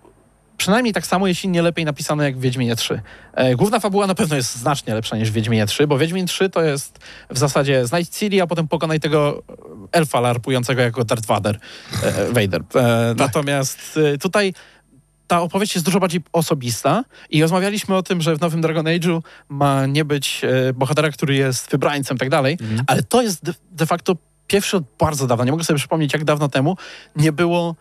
Speaker 2: przynajmniej tak samo, jeśli nie lepiej napisane jak w Wiedźminie 3. E, główna fabuła na pewno jest znacznie lepsza niż w Wiedźminie 3, bo Wiedźmin 3 to jest w zasadzie znajdź Ciri, a potem pokonaj tego elfa larpującego jako Darth Vader. E, Vader. E, natomiast e, tutaj ta opowieść jest dużo bardziej osobista i rozmawialiśmy o tym, że w nowym Dragon Age'u ma nie być e, bohatera, który jest wybrańcem i tak dalej, ale to jest de, de facto pierwszy od bardzo dawna, nie mogę sobie przypomnieć jak dawno temu, nie było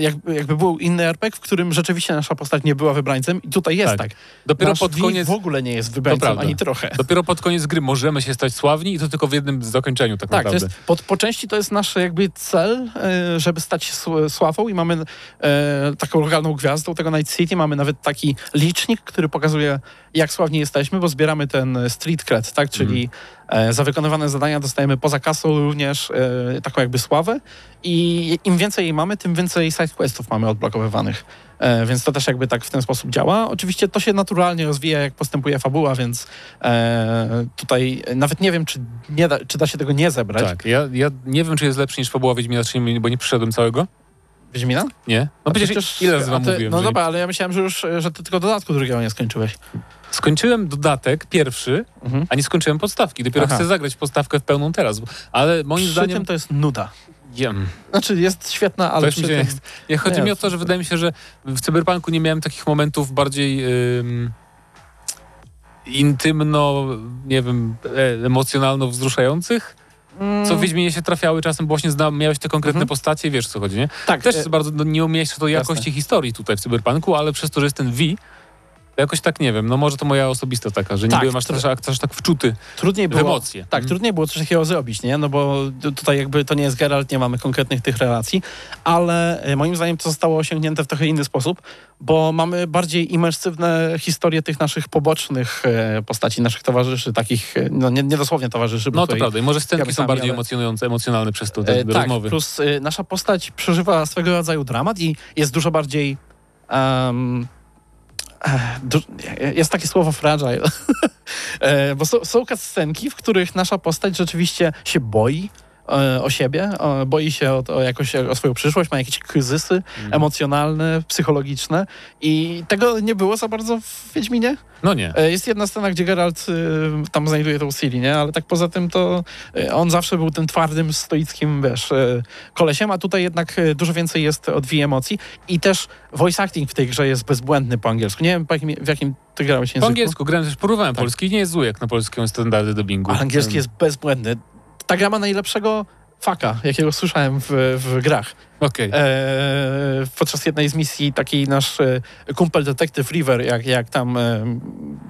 Speaker 2: jakby, jakby był inny RPG, w którym rzeczywiście nasza postać nie była wybrańcem i tutaj jest
Speaker 5: Tak.
Speaker 2: tak.
Speaker 5: Dopiero
Speaker 2: Nasz
Speaker 5: pod koniec...
Speaker 2: w ogóle nie jest wybrańcem, ani trochę.
Speaker 5: Dopiero pod koniec gry możemy się stać sławni i to tylko w jednym zakończeniu tak,
Speaker 2: Tak,
Speaker 5: naprawdę.
Speaker 2: jest, po, po części to jest nasz jakby cel, e, żeby stać się sł- sławą i mamy e, taką lokalną gwiazdą tego Night City, mamy nawet taki licznik, który pokazuje jak sławni jesteśmy, bo zbieramy ten street cred, tak, czyli e, za wykonywane zadania dostajemy poza kasą również e, taką jakby sławę i im więcej jej mamy, tym więcej sidequestów mamy odblokowywanych. E, więc to też jakby tak w ten sposób działa. Oczywiście to się naturalnie rozwija, jak postępuje fabuła, więc e, tutaj nawet nie wiem, czy, nie da, czy da się tego nie zebrać.
Speaker 5: Tak, ja, ja nie wiem, czy jest lepszy niż fabuła Wiedźmina 3, bo nie przyszedłem całego.
Speaker 2: Wiedźmina?
Speaker 5: Nie? No
Speaker 2: A
Speaker 5: przecież, ile razy wam
Speaker 2: ty-
Speaker 5: mówiłem?
Speaker 2: No
Speaker 5: że-
Speaker 2: dobra, ale ja myślałem, że już, że ty tylko dodatku drugiego nie skończyłeś.
Speaker 5: Skończyłem dodatek pierwszy,
Speaker 2: Mhm.
Speaker 5: a nie skończyłem podstawki. Dopiero
Speaker 2: Aha.
Speaker 5: chcę zagrać podstawkę w pełną teraz. Ale moim
Speaker 2: Przy
Speaker 5: zdaniem...
Speaker 2: tym to jest nuda.
Speaker 5: Jem.
Speaker 2: Znaczy jest świetna, ale przy tym...
Speaker 5: nie, chodzi
Speaker 2: Nie,
Speaker 5: mi o to, że wydaje mi się, że w Cyberpunku nie miałem takich momentów bardziej ym, intymno, nie wiem, e, emocjonalno wzruszających, co w Wiedźminie się trafiały czasem, bo właśnie zna, miałeś te konkretne
Speaker 2: Mhm.
Speaker 5: postacie, wiesz co chodzi, nie?
Speaker 2: tak,
Speaker 5: Też
Speaker 2: e,
Speaker 5: bardzo no, nie umiejesz to jakości historii tutaj w Cyberpunku, ale przez to, że jest ten V, jakoś tak nie wiem, no może to moja osobista taka, że nie
Speaker 2: Tak,
Speaker 5: byłem aż,
Speaker 2: to-
Speaker 5: aż, tak wczuty
Speaker 2: trudniej
Speaker 5: w
Speaker 2: było...
Speaker 5: emocje.
Speaker 2: Tak,
Speaker 5: Mhm.
Speaker 2: trudniej było coś takiego zrobić, nie? No bo tu- tutaj jakby to nie jest Geralt, nie mamy konkretnych tych relacji, ale e, moim zdaniem to zostało osiągnięte w trochę inny sposób, bo mamy bardziej imersywne historie tych naszych pobocznych e, postaci, naszych towarzyszy, takich, e, no nie, nie dosłownie towarzyszy,
Speaker 5: No to prawda i może scenki są bardziej
Speaker 2: ale-
Speaker 5: emocjonujące, emocjonalne przez to, te, te
Speaker 2: tak,
Speaker 5: rozmowy.
Speaker 2: plus nasza postać przeżywa swego rodzaju dramat i jest dużo bardziej. du, jest takie słowo fragile. [laughs] e, bo są, są scenki, w których nasza postać rzeczywiście się boi o siebie, boi się o, o, jakoś, o swoją przyszłość, ma jakieś kryzysy
Speaker 5: Mhm.
Speaker 2: emocjonalne, psychologiczne i tego nie było za bardzo w Wiedźminie.
Speaker 5: No nie.
Speaker 2: E, Jest jedna scena, gdzie Geralt y, tam znajduje tą Ciri, nie? Ale tak poza tym to on zawsze był tym twardym, stoickim, wiesz, kolesiem, a tutaj jednak dużo więcej jest odwij emocji i też voice acting w tej grze jest bezbłędny po angielsku. Nie wiem, po jakim, w jakim ty grałeś języku.
Speaker 5: Po angielsku grałem też, porównałem
Speaker 2: Tak.
Speaker 5: polski nie jest zły jak na polskie standardy dubbingu.
Speaker 2: Ale angielski jest bezbłędny. Ta gra ma najlepszego faka, jakiego słyszałem w, w grach.
Speaker 5: Okej.
Speaker 2: E, podczas jednej z misji taki nasz e, kumpel detektyw River, jak, jak tam e,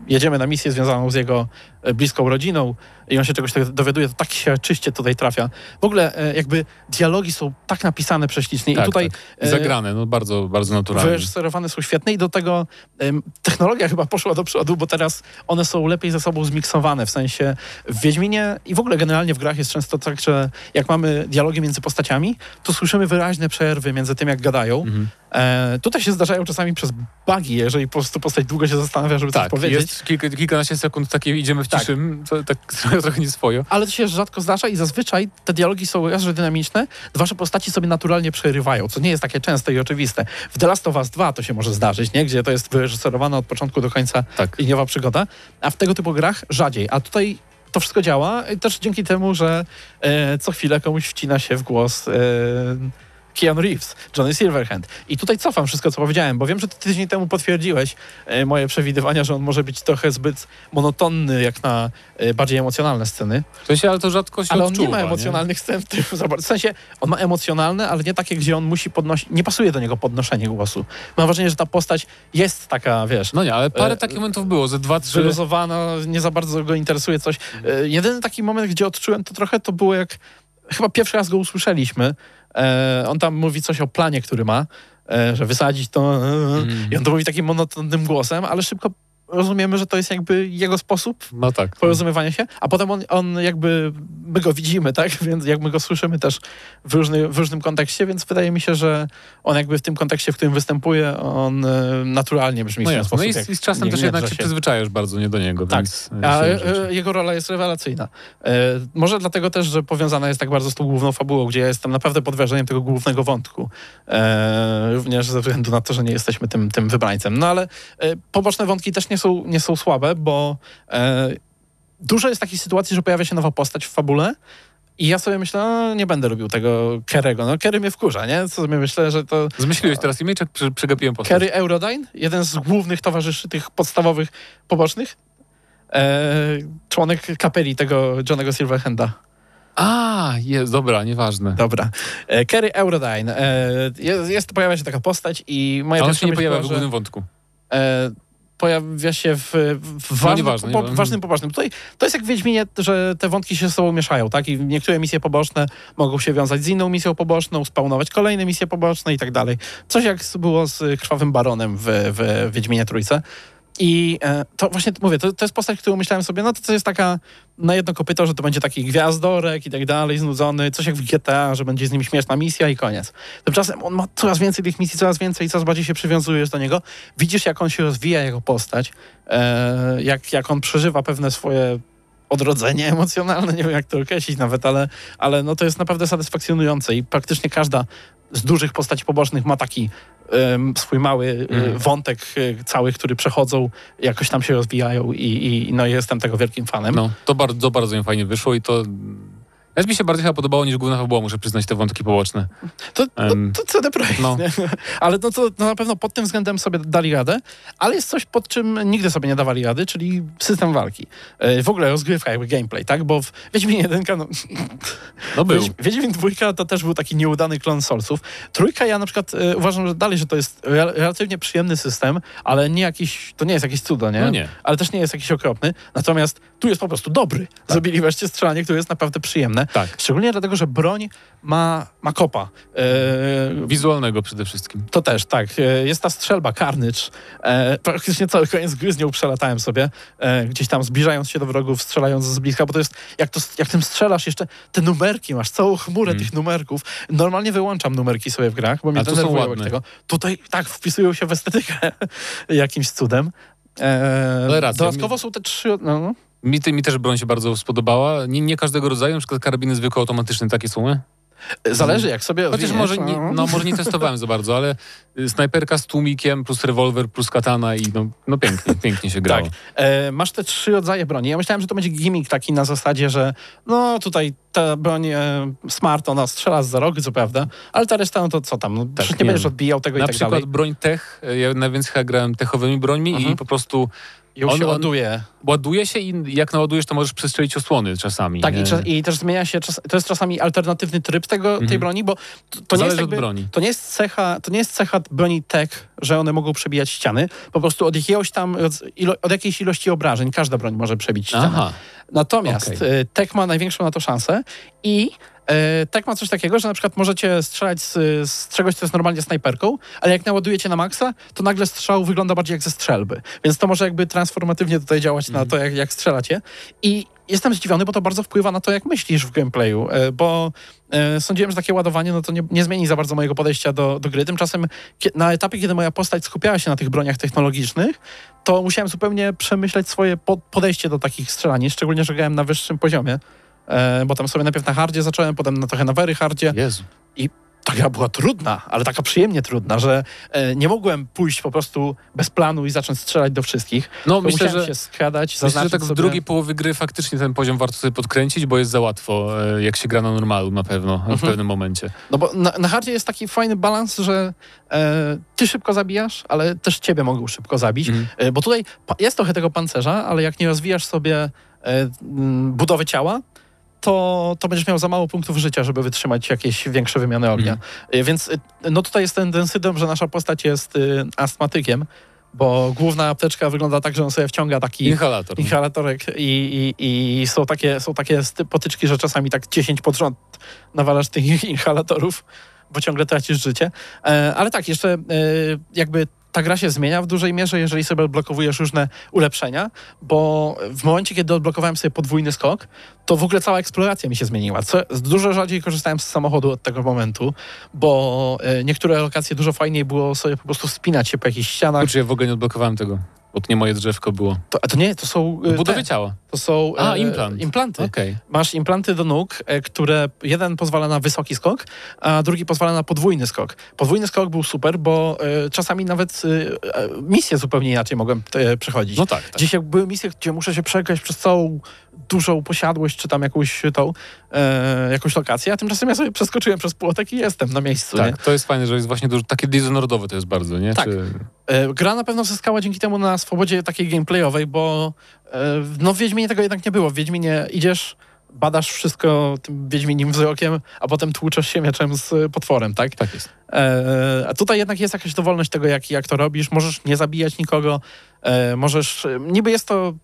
Speaker 2: jedziemy na misję związaną z jego e, bliską rodziną i on się czegoś tak dowiaduje, to tak się czyście tutaj trafia. W ogóle e, jakby dialogi są tak napisane prześlicznie
Speaker 5: Tak,
Speaker 2: i tutaj
Speaker 5: tak.
Speaker 2: e,
Speaker 5: I zagrane, no bardzo, bardzo naturalnie.
Speaker 2: wyreżyserowane są świetne i do tego technologia chyba poszła do przodu, bo teraz one są lepiej ze sobą zmiksowane, w sensie w Wiedźminie i w ogóle generalnie w grach jest często tak, że jak mamy dialogi między postaciami, to słyszymy wyraźne przerwy między tym, jak gadają.
Speaker 5: Mhm.
Speaker 2: E, tutaj się zdarzają czasami przez bugi, jeżeli po prostu postać długo się zastanawia, żeby coś
Speaker 5: Tak,
Speaker 2: powiedzieć.
Speaker 5: jest kilka, kilkanaście sekund takie idziemy w
Speaker 2: Tak.
Speaker 5: ciszy, to tak [laughs] trochę nie swoje.
Speaker 2: Ale to się rzadko zdarza i zazwyczaj te dialogi są raz, że dynamiczne, dwa, że postaci sobie naturalnie przerywają, co nie jest takie częste i oczywiste. W The Last of Us 2 to się może zdarzyć, nie? gdzie to jest wyreżyserowane od początku do końca
Speaker 5: Tak.
Speaker 2: liniowa przygoda, a w tego typu grach rzadziej. A tutaj to wszystko działa też dzięki temu, że e, co chwilę komuś wcina się w głos e, Keanu Reeves, Johnny Silverhand. I tutaj cofam wszystko, co powiedziałem, bo wiem, że ty tydzień temu potwierdziłeś e, moje przewidywania, że on może być trochę zbyt monotonny, jak na e, bardziej emocjonalne sceny.
Speaker 5: W sensie, ale to rzadko się
Speaker 2: Ale on
Speaker 5: odczuwa.
Speaker 2: nie ma emocjonalnych scen w tym. W sensie, on ma emocjonalne, ale nie takie, gdzie on musi podnosić, nie pasuje do niego podnoszenie głosu. Mam wrażenie, że ta postać jest taka, wiesz,
Speaker 5: No nie, ale parę
Speaker 2: E,
Speaker 5: takich momentów było, ze dwa, trzy.
Speaker 2: wyluzowana, nie za bardzo go interesuje coś. E, Jedyny taki moment, gdzie odczułem to trochę, to było jak chyba pierwszy raz go usłyszeliśmy. E, on tam mówi coś o planie, który ma, e, że wysadzić to e,
Speaker 5: Mm.
Speaker 2: i on to mówi takim monotonnym głosem, ale szybko rozumiemy, że to jest jakby jego sposób
Speaker 5: No tak.
Speaker 2: porozumiewania się, a potem on, on jakby, my go widzimy, tak, [laughs] więc jak my go słyszymy też w, różny, w różnym kontekście, więc wydaje mi się, że on jakby w tym kontekście, w którym występuje, on e, naturalnie brzmi
Speaker 5: No
Speaker 2: w ten
Speaker 5: jasne.
Speaker 2: sposób.
Speaker 5: No i, z- i z czasem
Speaker 2: nie-
Speaker 5: też
Speaker 2: nie
Speaker 5: jednak się przyzwyczajasz bardzo nie do niego,
Speaker 2: Tak,
Speaker 5: e,
Speaker 2: A e, jego rola jest rewelacyjna. E, może dlatego też, że powiązana jest tak bardzo z tą główną fabułą, gdzie ja jestem naprawdę pod wrażeniem tego głównego wątku. E, również ze względu na to, że nie jesteśmy tym, tym wybrańcem. No ale e, poboczne wątki też nie są, nie są słabe, bo e, dużo jest takich sytuacji, że pojawia się nowa postać w fabule. I ja sobie myślę, no, nie będę robił tego Kerego. No, Kery mnie wkurza, nie? Co sobie myślę, że to
Speaker 5: Zmyśliłeś teraz imię, czy przegapiłem postać?
Speaker 2: Kerry Eurodyne, jeden z głównych towarzyszy tych podstawowych pobocznych. E, członek kapeli tego Johnego Silverhanda.
Speaker 5: A, jest, dobra, nieważne.
Speaker 2: Dobra. E, Kerry Eurodyne. E, jest, jest, pojawia się taka postać i moja
Speaker 5: A on się nie pojawia
Speaker 2: była,
Speaker 5: w
Speaker 2: że,
Speaker 5: głównym wątku.
Speaker 2: e, pojawia się w, w ważnym,
Speaker 5: nieważne,
Speaker 2: po,
Speaker 5: nieważne.
Speaker 2: ważnym, pobocznym. Tutaj to jest jak w Wiedźminie, że te wątki się ze sobą mieszają, tak? I niektóre misje poboczne mogą się wiązać z inną misją poboczną, spawnować kolejne misje poboczne i tak dalej. Coś jak było z Krwawym Baronem w, w Wiedźminie Trójce. I e, to właśnie mówię, to, to jest postać, którą myślałem sobie, no to, to jest taka na jedno kopyto, że to będzie taki gwiazdorek i tak dalej, znudzony, coś jak w GTA, że będzie z nim śmieszna misja i koniec. Tymczasem on ma coraz więcej tych misji, coraz więcej, coraz bardziej się przywiązujesz do niego. Widzisz, jak on się rozwija jako postać, e, jak, jak on przeżywa pewne swoje odrodzenie emocjonalne, nie wiem jak to określić nawet, ale, ale no to jest naprawdę satysfakcjonujące i praktycznie każda z dużych postaci pobocznych ma taki swój mały
Speaker 5: Mhm.
Speaker 2: wątek e, cały, który przechodzą, jakoś tam się rozwijają i, i no jestem tego wielkim fanem.
Speaker 5: No, to bardzo, bardzo im fajnie wyszło i to... Też mi się bardziej chyba podobało niż główna fabuła, muszę przyznać, te wątki poboczne.
Speaker 2: To, to, to CD Projekt,
Speaker 5: no.
Speaker 2: nie? [laughs] Ale no to no na pewno pod tym względem sobie dali radę, ale jest coś, pod czym nigdy sobie nie dawali rady, czyli system walki. E, W ogóle rozgrywka, jakby gameplay, tak? Bo w Wiedźminie 1, no,
Speaker 5: No był.
Speaker 2: Wiedź- Wiedźmin 2 to też był taki nieudany klon Soulsów. Trójka ja na przykład e, uważam, że dalej, że to jest re- relatywnie przyjemny system, ale nie jakiś, to nie jest jakieś cudo, nie?
Speaker 5: No nie.
Speaker 2: Ale też nie jest jakiś okropny. Natomiast tu jest po prostu dobry. Zrobili wreszcie strzelanie, które jest naprawdę przyjemne.
Speaker 5: Tak.
Speaker 2: Szczególnie dlatego, że broń ma, ma kopa. E,
Speaker 5: Wizualnego przede wszystkim.
Speaker 2: to też, tak. E, Jest ta strzelba, Carnage. E, praktycznie cały koniec gry z nią przelatałem sobie. E, gdzieś tam zbliżając się do wrogów, strzelając z bliska, bo to jest, jak, to, jak tym strzelasz jeszcze, te numerki, masz całą chmurę
Speaker 5: Mm.
Speaker 2: tych numerków. Normalnie wyłączam numerki sobie w grach, bo mnie
Speaker 5: tu są
Speaker 2: denerwują
Speaker 5: ładne.
Speaker 2: tego. Tutaj, tak, wpisują się w estetykę [laughs] jakimś cudem. E,
Speaker 5: Ale racja,
Speaker 2: dodatkowo są te trzy... No, no.
Speaker 5: Mi, ty- mi też broń się bardzo spodobała. Nie, nie każdego rodzaju, na przykład karabiny zwykłe automatyczne takie są. nie?
Speaker 2: Zależy, jak sobie
Speaker 5: Chociaż może nie,
Speaker 2: no.
Speaker 5: no, może nie testowałem za bardzo, ale y, snajperka z tłumikiem plus rewolwer plus katana i no, no pięknie, pięknie się grało.
Speaker 2: Tak. E, masz te trzy rodzaje broni. Ja myślałem, że to będzie gimmick taki na zasadzie, że no tutaj ta broń e, smart, ona strzela za rogu, co prawda, ale ta reszta, no to co tam, no, przecież nie
Speaker 5: nie
Speaker 2: będziesz odbijał tego
Speaker 5: Na
Speaker 2: i tak
Speaker 5: przykład
Speaker 2: dalej.
Speaker 5: broń tech, y, ja najwięcej chyba grałem techowymi brońmi
Speaker 2: Mhm.
Speaker 5: i po prostu
Speaker 2: Ją
Speaker 5: on-
Speaker 2: się ładuje.
Speaker 5: ładuje się i jak naładujesz, to możesz przestrzelić osłony czasami.
Speaker 2: Tak, i, czas, i też zmienia się, czas, to jest czasami alternatywny tryb tego, tej
Speaker 5: Mhm.
Speaker 2: broni, bo to, to, nie jest jakby,
Speaker 5: broni.
Speaker 2: to nie jest cecha, to nie jest cecha broni tech, że one mogą przebijać ściany, po prostu od jakiegoś tam, od jakiejś ilości obrażeń każda broń może przebić ścianę.
Speaker 5: Aha,
Speaker 2: Natomiast okay. Tech ma największą na to szansę i e, Tech ma coś takiego, że na przykład możecie strzelać z, z czegoś, co jest normalnie snajperką, ale jak naładujecie na maksa, to nagle strzał wygląda bardziej jak ze strzelby. Więc to może jakby transformatywnie tutaj działać na to, jak, jak strzelacie. I jestem zdziwiony, bo to bardzo wpływa na to, jak myślisz w gameplayu, e, bo e, sądziłem, że takie ładowanie no to nie, nie zmieni za bardzo mojego podejścia do, do gry. Tymczasem na etapie, kiedy moja postać skupiała się na tych broniach technologicznych, to musiałem zupełnie przemyśleć swoje po- podejście do takich strzelanin, szczególnie, że grałem na wyższym poziomie. E, bo tam sobie najpierw na hardzie zacząłem, potem na trochę na very hardzie.
Speaker 5: Jezu.
Speaker 2: Ta gra była trudna, ale taka przyjemnie trudna, że e, nie mogłem pójść po prostu bez planu i zacząć strzelać do wszystkich.
Speaker 5: No myślę,
Speaker 2: musiałem
Speaker 5: że...
Speaker 2: się skradać,
Speaker 5: Myślę, że tak w
Speaker 2: sobie...
Speaker 5: drugiej połowie gry faktycznie ten poziom warto sobie podkręcić, bo jest za łatwo, e, jak się gra na normalu na pewno, w
Speaker 2: Mhm.
Speaker 5: pewnym momencie.
Speaker 2: No bo na, na hardzie jest taki fajny balans, że e, ty szybko zabijasz, ale też ciebie mogą szybko zabić.
Speaker 5: Mhm.
Speaker 2: E, bo tutaj jest trochę tego pancerza, ale jak nie rozwijasz sobie e, budowy ciała, to, to będziesz miał za mało punktów życia, żeby wytrzymać jakieś większe wymiany ognia. E, Więc e, no tutaj jest ten, ten syndrom, że nasza postać jest e, astmatykiem, bo główna apteczka wygląda tak, że on sobie wciąga taki
Speaker 5: Inhalator.
Speaker 2: inhalatorek i, i, i są takie, są takie potyczki, że czasami tak 10 pod rząd nawalasz tych [laughs] inhalatorów, bo ciągle tracisz życie. E, ale tak, jeszcze e, jakby ta gra się zmienia w dużej mierze, jeżeli sobie odblokowujesz różne ulepszenia, bo w momencie, kiedy odblokowałem sobie podwójny skok, to w ogóle cała eksploracja mi się zmieniła. Co, dużo rzadziej korzystałem z samochodu od tego momentu, bo e, niektóre lokacje dużo fajniej było sobie po prostu wspinać się po jakichś ścianach.
Speaker 5: Kurczę, ja w ogóle nie odblokowałem tego, bo to nie moje drzewko było.
Speaker 2: To, a to nie, to są... e,
Speaker 5: W budowie
Speaker 2: te,
Speaker 5: ciała.
Speaker 2: to są
Speaker 5: A,
Speaker 2: e,
Speaker 5: implant.
Speaker 2: implanty.
Speaker 5: Okej.
Speaker 2: Masz implanty do nóg, e, które jeden pozwala na wysoki skok, a drugi pozwala na podwójny skok. Podwójny skok był super, bo e, czasami nawet e, e, misje zupełnie inaczej mogłem przechodzić.
Speaker 5: No tak, tak.
Speaker 2: Jak były misje, gdzie muszę się przegrać przez całą dużą posiadłość, czy tam jakąś tą, e, jakąś lokację, a tymczasem ja sobie przeskoczyłem przez płotek i jestem na miejscu. Nie?
Speaker 5: Tak, to jest fajne, że jest właśnie dużo, takie Dishonoredowe to jest bardzo, nie?
Speaker 2: Tak.
Speaker 5: Czy...
Speaker 2: E, Gra na pewno zyskała dzięki temu na swobodzie takiej gameplayowej, bo e, no w Wiedźminie tego jednak nie było. W Wiedźminie idziesz, badasz wszystko tym Wiedźminim wzrokiem, a potem tłuczesz się mieczem z potworem, tak?
Speaker 5: Tak jest.
Speaker 2: E, a tutaj jednak jest jakaś dowolność tego, jak, jak to robisz. Możesz nie zabijać nikogo, e, możesz... Niby jest to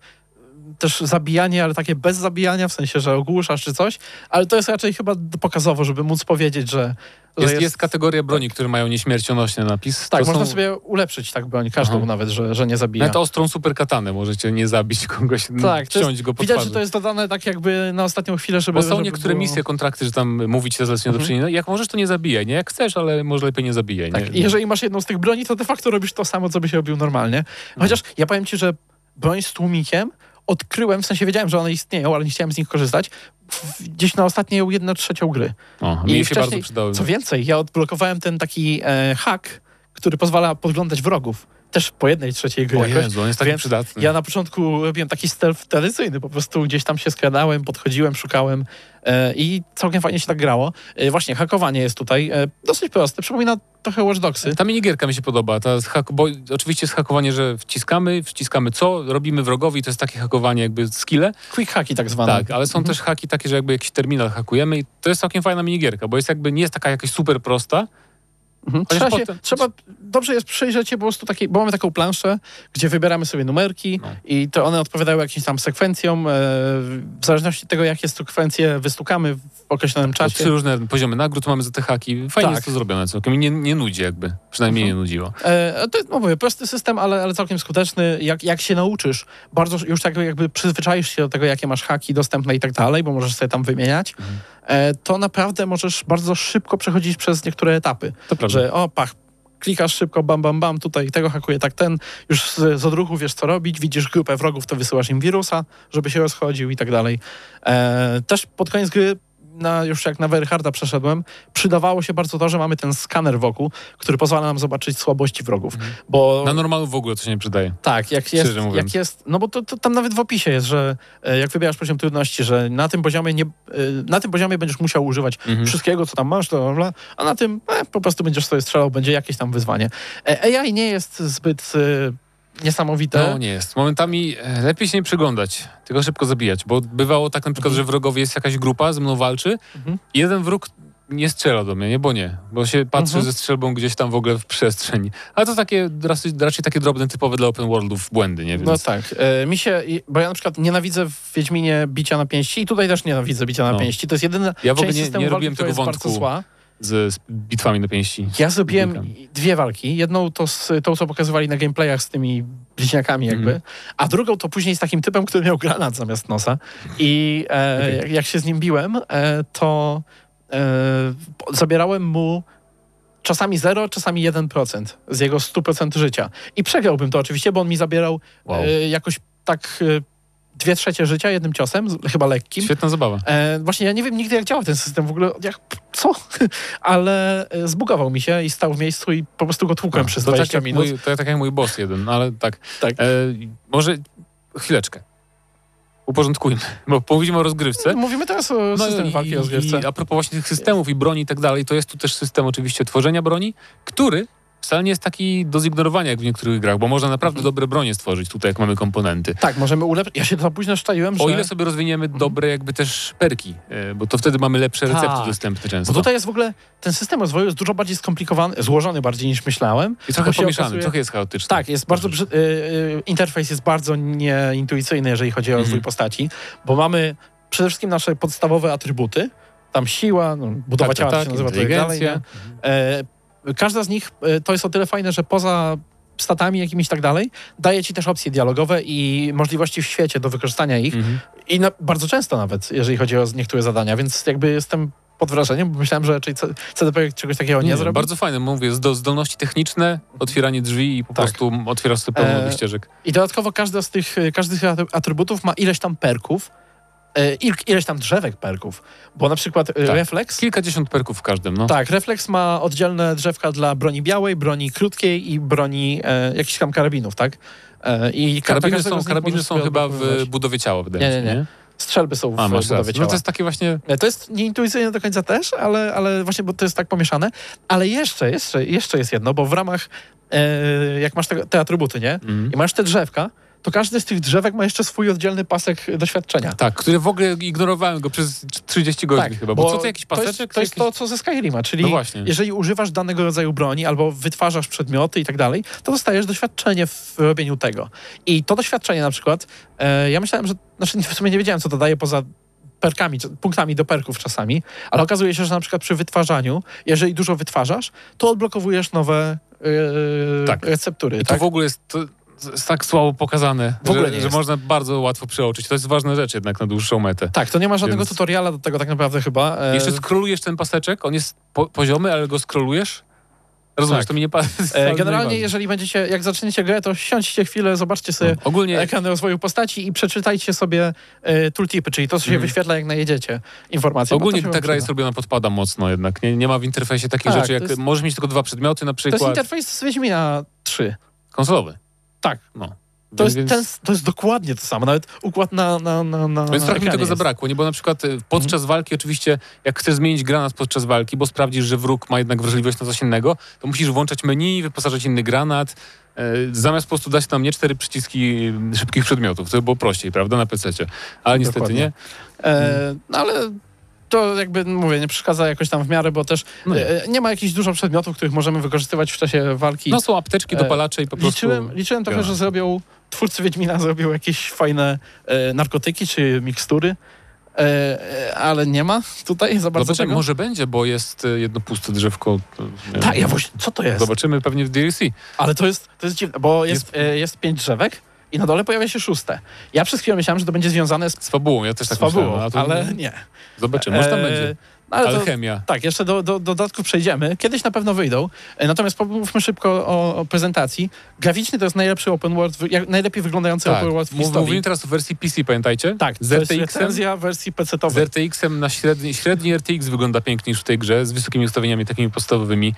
Speaker 2: też zabijanie, ale takie bez zabijania, w sensie, że ogłuszasz czy coś, ale to jest raczej chyba pokazowo, żeby móc powiedzieć, że, że
Speaker 5: Jest, jest kategoria broni, które mają nieśmiercionośny napis.
Speaker 2: Tak,
Speaker 5: to
Speaker 2: można
Speaker 5: są...
Speaker 2: sobie ulepszyć tak broń, każdą
Speaker 5: Aha.
Speaker 2: nawet, że, że nie zabija.
Speaker 5: Nawet ostrą super katanę możecie nie zabić kogoś,
Speaker 2: Tak, jest,
Speaker 5: go po
Speaker 2: widać,
Speaker 5: twarzy.
Speaker 2: że to jest dodane tak jakby na ostatnią chwilę, żeby...
Speaker 5: Bo są
Speaker 2: żeby
Speaker 5: niektóre
Speaker 2: było...
Speaker 5: misje, kontrakty, że tam mówić się zlecenie do
Speaker 2: Mhm.
Speaker 5: czynienia. Jak możesz, to nie zabijaj, nie? Jak chcesz, ale może lepiej nie zabijaj.
Speaker 2: Tak,
Speaker 5: nie?
Speaker 2: i jeżeli masz jedną z tych broni, to de facto robisz to samo, co byś robił normalnie. Chociaż ja powiem ci, że broń z tłumikiem odkryłem, w sensie wiedziałem, że one istnieją, ale nie chciałem z nich korzystać, gdzieś na ostatnią jedną trzecią gry.
Speaker 5: O,
Speaker 2: I
Speaker 5: mi się bardzo przydały.
Speaker 2: Co więcej, ja odblokowałem ten taki e, hack, który pozwala podglądać wrogów. Też po jednej trzeciej gry
Speaker 5: O
Speaker 2: jakoś.
Speaker 5: Jezu, on jest taki przydatny.
Speaker 2: Ja na początku robiłem taki stealth tradycyjny, po prostu gdzieś tam się skradałem, podchodziłem, szukałem e, i całkiem fajnie się tak grało. E, właśnie, hakowanie jest tutaj e, dosyć proste, przypomina trochę Watch Dogsy.
Speaker 5: Ta minigierka mi się podoba. Ta bo oczywiście jest hakowanie, że wciskamy, wciskamy co, robimy wrogowi, to jest takie hakowanie jakby skille.
Speaker 2: Quick hacki tak zwane.
Speaker 5: Tak, ale są też haki takie, że jakby jakiś terminal hakujemy i to jest całkiem fajna minigierka, bo jest jakby, nie jest taka jakaś super prosta.
Speaker 2: Mhm. Trzeba, się,
Speaker 5: potem-
Speaker 2: trzeba, dobrze jest przyjrzeć się po prostu takiej, bo mamy taką planszę, gdzie wybieramy sobie numerki
Speaker 5: No.
Speaker 2: i to one odpowiadają jakimś tam sekwencjom. E, w zależności od tego, jakie sekwencje wystukamy w określonym czasie.
Speaker 5: Trzy różne poziomy nagród mamy za te haki. Fajnie
Speaker 2: Tak.
Speaker 5: jest to zrobione całkiem. Nie, nie nudzi jakby. Przynajmniej nie nudziło.
Speaker 2: E, to jest, no mówię, prosty system, ale, ale całkiem skuteczny. Jak, jak się nauczysz, bardzo już tak jakby przyzwyczaisz się do tego, jakie masz haki dostępne i tak dalej, bo możesz sobie tam wymieniać, e, to naprawdę możesz bardzo szybko przechodzić przez niektóre etapy.
Speaker 5: To prawda.
Speaker 2: Że o, pach, klikasz szybko, bam, bam, bam, tutaj tego hakuje tak ten, już z, z odruchu wiesz, co robić, widzisz grupę wrogów, to wysyłasz im wirusa, żeby się rozchodził i tak dalej. E, też pod koniec gry na, już jak na Verharda przeszedłem, przydawało się bardzo to, że mamy ten skaner wokół, który pozwala nam zobaczyć słabości wrogów. Bo
Speaker 5: Na normalu w ogóle to się nie przydaje.
Speaker 2: tak, jak jest, jak jest, no bo to, to tam nawet w opisie jest, że e, jak wybierasz poziom trudności, że na tym poziomie nie, e, na tym poziomie będziesz musiał używać
Speaker 5: Mhm.
Speaker 2: wszystkiego, co tam masz, bla, bla, a na tym e, po prostu będziesz sobie strzelał, będzie jakieś tam wyzwanie. E, AI nie jest zbyt niesamowite.
Speaker 5: No nie jest. Momentami e, lepiej się nie przyglądać, tylko szybko zabijać, bo bywało tak na przykład, że wrogowie jest jakaś grupa, ze mną walczy
Speaker 2: Mhm.
Speaker 5: i jeden wróg nie strzela do mnie, nie, bo nie, bo się patrzy
Speaker 2: Mhm.
Speaker 5: ze strzelbą gdzieś tam w ogóle w przestrzeń. Ale to takie raczej, raczej takie drobne, typowe dla open worldów błędy, nie? Więc
Speaker 2: No tak. E, mi się, bo ja na przykład nienawidzę w Wiedźminie bicia na pięści i tutaj też nienawidzę bicia na
Speaker 5: No.
Speaker 2: pięści. To jest jedyna
Speaker 5: Ja w ogóle nie- nie robiłem tego wątku. Z, z bitwami na pięści.
Speaker 2: Ja zrobiłem dwie walki. Jedną to z tą, co pokazywali na gameplayach z tymi bliźniakami jakby,
Speaker 5: Mhm.
Speaker 2: a drugą to później z takim typem, który miał granat zamiast nosa. I e,
Speaker 5: Okej.
Speaker 2: jak, się z nim biłem, e, to e, zabierałem mu czasami 0, czasami 1% z jego 100% życia. I przegrałbym to oczywiście, bo on mi zabierał
Speaker 5: Wow.
Speaker 2: e, jakoś tak e, dwie trzecie życia jednym ciosem, chyba lekkim.
Speaker 5: Świetna zabawa.
Speaker 2: E, właśnie ja nie wiem nigdy jak działa ten system w ogóle, jak, co? [laughs] Ale e, zbugował mi się i stał w miejscu i po prostu go tłukłem przez
Speaker 5: to
Speaker 2: 20
Speaker 5: tak
Speaker 2: minut.
Speaker 5: mój, to tak jak mój boss jeden, no ale tak.
Speaker 2: Tak.
Speaker 5: E, może chwileczkę. Uporządkujmy, [laughs] bo mówimy o rozgrywce.
Speaker 2: Mówimy teraz o systemie
Speaker 5: i-
Speaker 2: walki o rozgrywce.
Speaker 5: I a propos właśnie tych systemów i broni i tak dalej, to jest tu też system oczywiście tworzenia broni, który wcale nie jest taki do zignorowania jak w niektórych grach, bo można naprawdę
Speaker 2: Mhm.
Speaker 5: dobre bronie stworzyć tutaj, jak mamy komponenty.
Speaker 2: Tak, możemy ulepszyć. Ja się za późno szczaiłem, że...
Speaker 5: O ile sobie rozwiniemy dobre jakby też perki, e, bo to wtedy mamy lepsze recepty
Speaker 2: Tak.
Speaker 5: dostępne
Speaker 2: Bo
Speaker 5: często.
Speaker 2: tutaj jest w ogóle, ten system rozwoju jest dużo bardziej skomplikowany, złożony bardziej niż myślałem.
Speaker 5: I trochę
Speaker 2: bo się
Speaker 5: pomieszany,
Speaker 2: okazuje-
Speaker 5: trochę jest chaotyczny.
Speaker 2: Tak, jest bardzo brzy... y, y, interfejs jest bardzo nieintuicyjny, jeżeli chodzi o rozwój
Speaker 5: Mhm.
Speaker 2: postaci, bo mamy przede wszystkim nasze podstawowe atrybuty, tam siła, no, budowa
Speaker 5: Tak, tak, tak,
Speaker 2: się nazywa, to tak dalej? E, każda z nich e, to jest o tyle fajne, że poza statami jakimiś i tak dalej, daje ci też opcje dialogowe i możliwości w świecie do wykorzystania ich.
Speaker 5: Mhm.
Speaker 2: I na, bardzo często nawet, jeżeli chodzi o niektóre zadania, więc jakby jestem pod wrażeniem, bo myślałem, że raczej C- CD Projekt czegoś takiego nie,
Speaker 5: Nie,
Speaker 2: zrobi.
Speaker 5: bardzo fajne, mówię, zdo- zdolności techniczne, otwieranie drzwi i po
Speaker 2: Tak.
Speaker 5: prostu otwierasz sobie pełno
Speaker 2: E,
Speaker 5: ścieżek.
Speaker 2: I dodatkowo każdy z tych, każdy z tych atry- atrybutów ma ileś tam perków, e, il, ileś tam drzewek perków, bo na przykład e,
Speaker 5: Tak.
Speaker 2: refleks,
Speaker 5: Kilkadziesiąt perków w każdym, no.
Speaker 2: tak, refleks ma oddzielne drzewka dla broni białej, broni krótkiej i broni e, jakichś tam karabinów, tak? E, I ka-
Speaker 5: Karabiny są, karabiny są chyba w budowie ciała, wydaje
Speaker 2: Nie,
Speaker 5: mi się,
Speaker 2: nie, nie. Strzelby są w
Speaker 5: A, masz
Speaker 2: budowie ciała.
Speaker 5: No to jest takie właśnie...
Speaker 2: E, To jest nieintuicyjne do końca też, ale, ale właśnie, bo to jest tak pomieszane. Ale jeszcze, jeszcze, jeszcze jest jedno, bo w ramach, e, jak masz te, te atrybuty, nie?
Speaker 5: Mhm.
Speaker 2: I masz te drzewka, to każdy z tych drzewek ma jeszcze swój oddzielny pasek doświadczenia.
Speaker 5: Tak, który w ogóle ignorowałem go przez 30 godzin chyba, bo, co to jakiś
Speaker 2: Tak, to
Speaker 5: paseczek?
Speaker 2: jest, to jest
Speaker 5: jakiś...
Speaker 2: to, co ze Skyrima, czyli
Speaker 5: No
Speaker 2: jeżeli używasz danego rodzaju broni albo wytwarzasz przedmioty i tak dalej, to dostajesz doświadczenie w robieniu tego. I to doświadczenie na przykład, e, ja myślałem, że, znaczy w sumie nie wiedziałem, co to daje poza perkami, punktami do perków czasami, ale okazuje się, że na przykład przy wytwarzaniu, jeżeli dużo wytwarzasz, to odblokowujesz nowe e,
Speaker 5: Tak.
Speaker 2: receptury.
Speaker 5: I to
Speaker 2: tak?
Speaker 5: w ogóle jest, to jest tak słabo pokazane,
Speaker 2: W ogóle
Speaker 5: że,
Speaker 2: nie
Speaker 5: że można bardzo łatwo przeoczyć. To jest ważna rzecz jednak na dłuższą metę.
Speaker 2: Tak, to nie ma żadnego
Speaker 5: Więc-
Speaker 2: tutoriala do tego tak naprawdę chyba. E,
Speaker 5: Jeszcze skrolujesz ten paseczek, on jest po, poziomy, ale go skrolujesz. Rozumiesz,
Speaker 2: Tak.
Speaker 5: to mi nie pa- [laughs]
Speaker 2: e, Generalnie, jeżeli będziecie, jak zaczniecie grę, to siądźcie chwilę, zobaczcie sobie
Speaker 5: No, Ogólnie
Speaker 2: ekran rozwoju postaci i przeczytajcie sobie e, tooltipy, czyli to, co się
Speaker 5: Mhm.
Speaker 2: wyświetla, jak najedziecie informacje. bo
Speaker 5: Ogólnie ta gra jest robiona pod pada mocno jednak. Nie, nie ma w interfejsie takich
Speaker 2: Tak,
Speaker 5: rzeczy, jak
Speaker 2: jest-
Speaker 5: możesz mieć tylko dwa przedmioty na
Speaker 2: To jest
Speaker 5: przykład.
Speaker 2: interfejs z Wiedźmina 3.
Speaker 5: Konsolowy.
Speaker 2: Tak.
Speaker 5: No.
Speaker 2: To jest, ten, to jest dokładnie to samo, nawet układ na, na, na, na
Speaker 5: Więc trochę mi tego
Speaker 2: jest.
Speaker 5: zabrakło, nie? Bo na przykład y, podczas walki oczywiście, jak chcesz zmienić granat podczas walki, bo sprawdzisz, że wróg ma jednak wrażliwość na coś innego, to musisz włączać menu, wyposażyć inny granat, e, zamiast po prostu dać tam nie cztery przyciski y, szybkich przedmiotów. To by było prościej, prawda, na PC-cie. Ale niestety
Speaker 2: Dokładnie.
Speaker 5: nie.
Speaker 2: E, no ale to jakby, mówię, nie przeszkadza jakoś tam w miarę, bo też
Speaker 5: No nie.
Speaker 2: e, nie ma jakichś dużo przedmiotów, których możemy wykorzystywać w czasie walki.
Speaker 5: No są apteczki,
Speaker 2: E,
Speaker 5: dopalacze i po prostu...
Speaker 2: liczyłem, liczyłem trochę, że zrobią, twórcy Wiedźmina zrobił jakieś fajne e, narkotyki czy mikstury, e, e, ale nie ma tutaj za bardzo
Speaker 5: Zobaczymy,
Speaker 2: tego.
Speaker 5: może będzie, bo jest y, jedno puste drzewko.
Speaker 2: Tak, ja właśnie, co to jest?
Speaker 5: Zobaczymy pewnie w DLC.
Speaker 2: Ale to jest, to jest dziwne, bo jest, jest... jest pięć drzewek i na dole pojawia się szóste. Ja przez chwilę myślałem, że to będzie związane z,
Speaker 5: Z fabułą, ja też
Speaker 2: z
Speaker 5: tak
Speaker 2: fabułą,
Speaker 5: myślałem. to
Speaker 2: ale nie.
Speaker 5: Zobaczymy, może tam
Speaker 2: E,
Speaker 5: będzie.
Speaker 2: no ale to,
Speaker 5: Alchemia.
Speaker 2: tak, jeszcze do, do, do dodatków przejdziemy. Kiedyś na pewno wyjdą. E, Natomiast pomówmy szybko o, o prezentacji. Graficznie to jest najlepszy open world, jak, najlepiej wyglądający
Speaker 5: Tak.
Speaker 2: open world w historii.
Speaker 5: Mówimy teraz o wersji PC, pamiętajcie?
Speaker 2: tak,
Speaker 5: z
Speaker 2: to recenzja wersji
Speaker 5: Z
Speaker 2: PC-towej.
Speaker 5: RTX-em na średni, średni RTX wygląda pięknie niż w tej grze, z wysokimi ustawieniami takimi podstawowymi.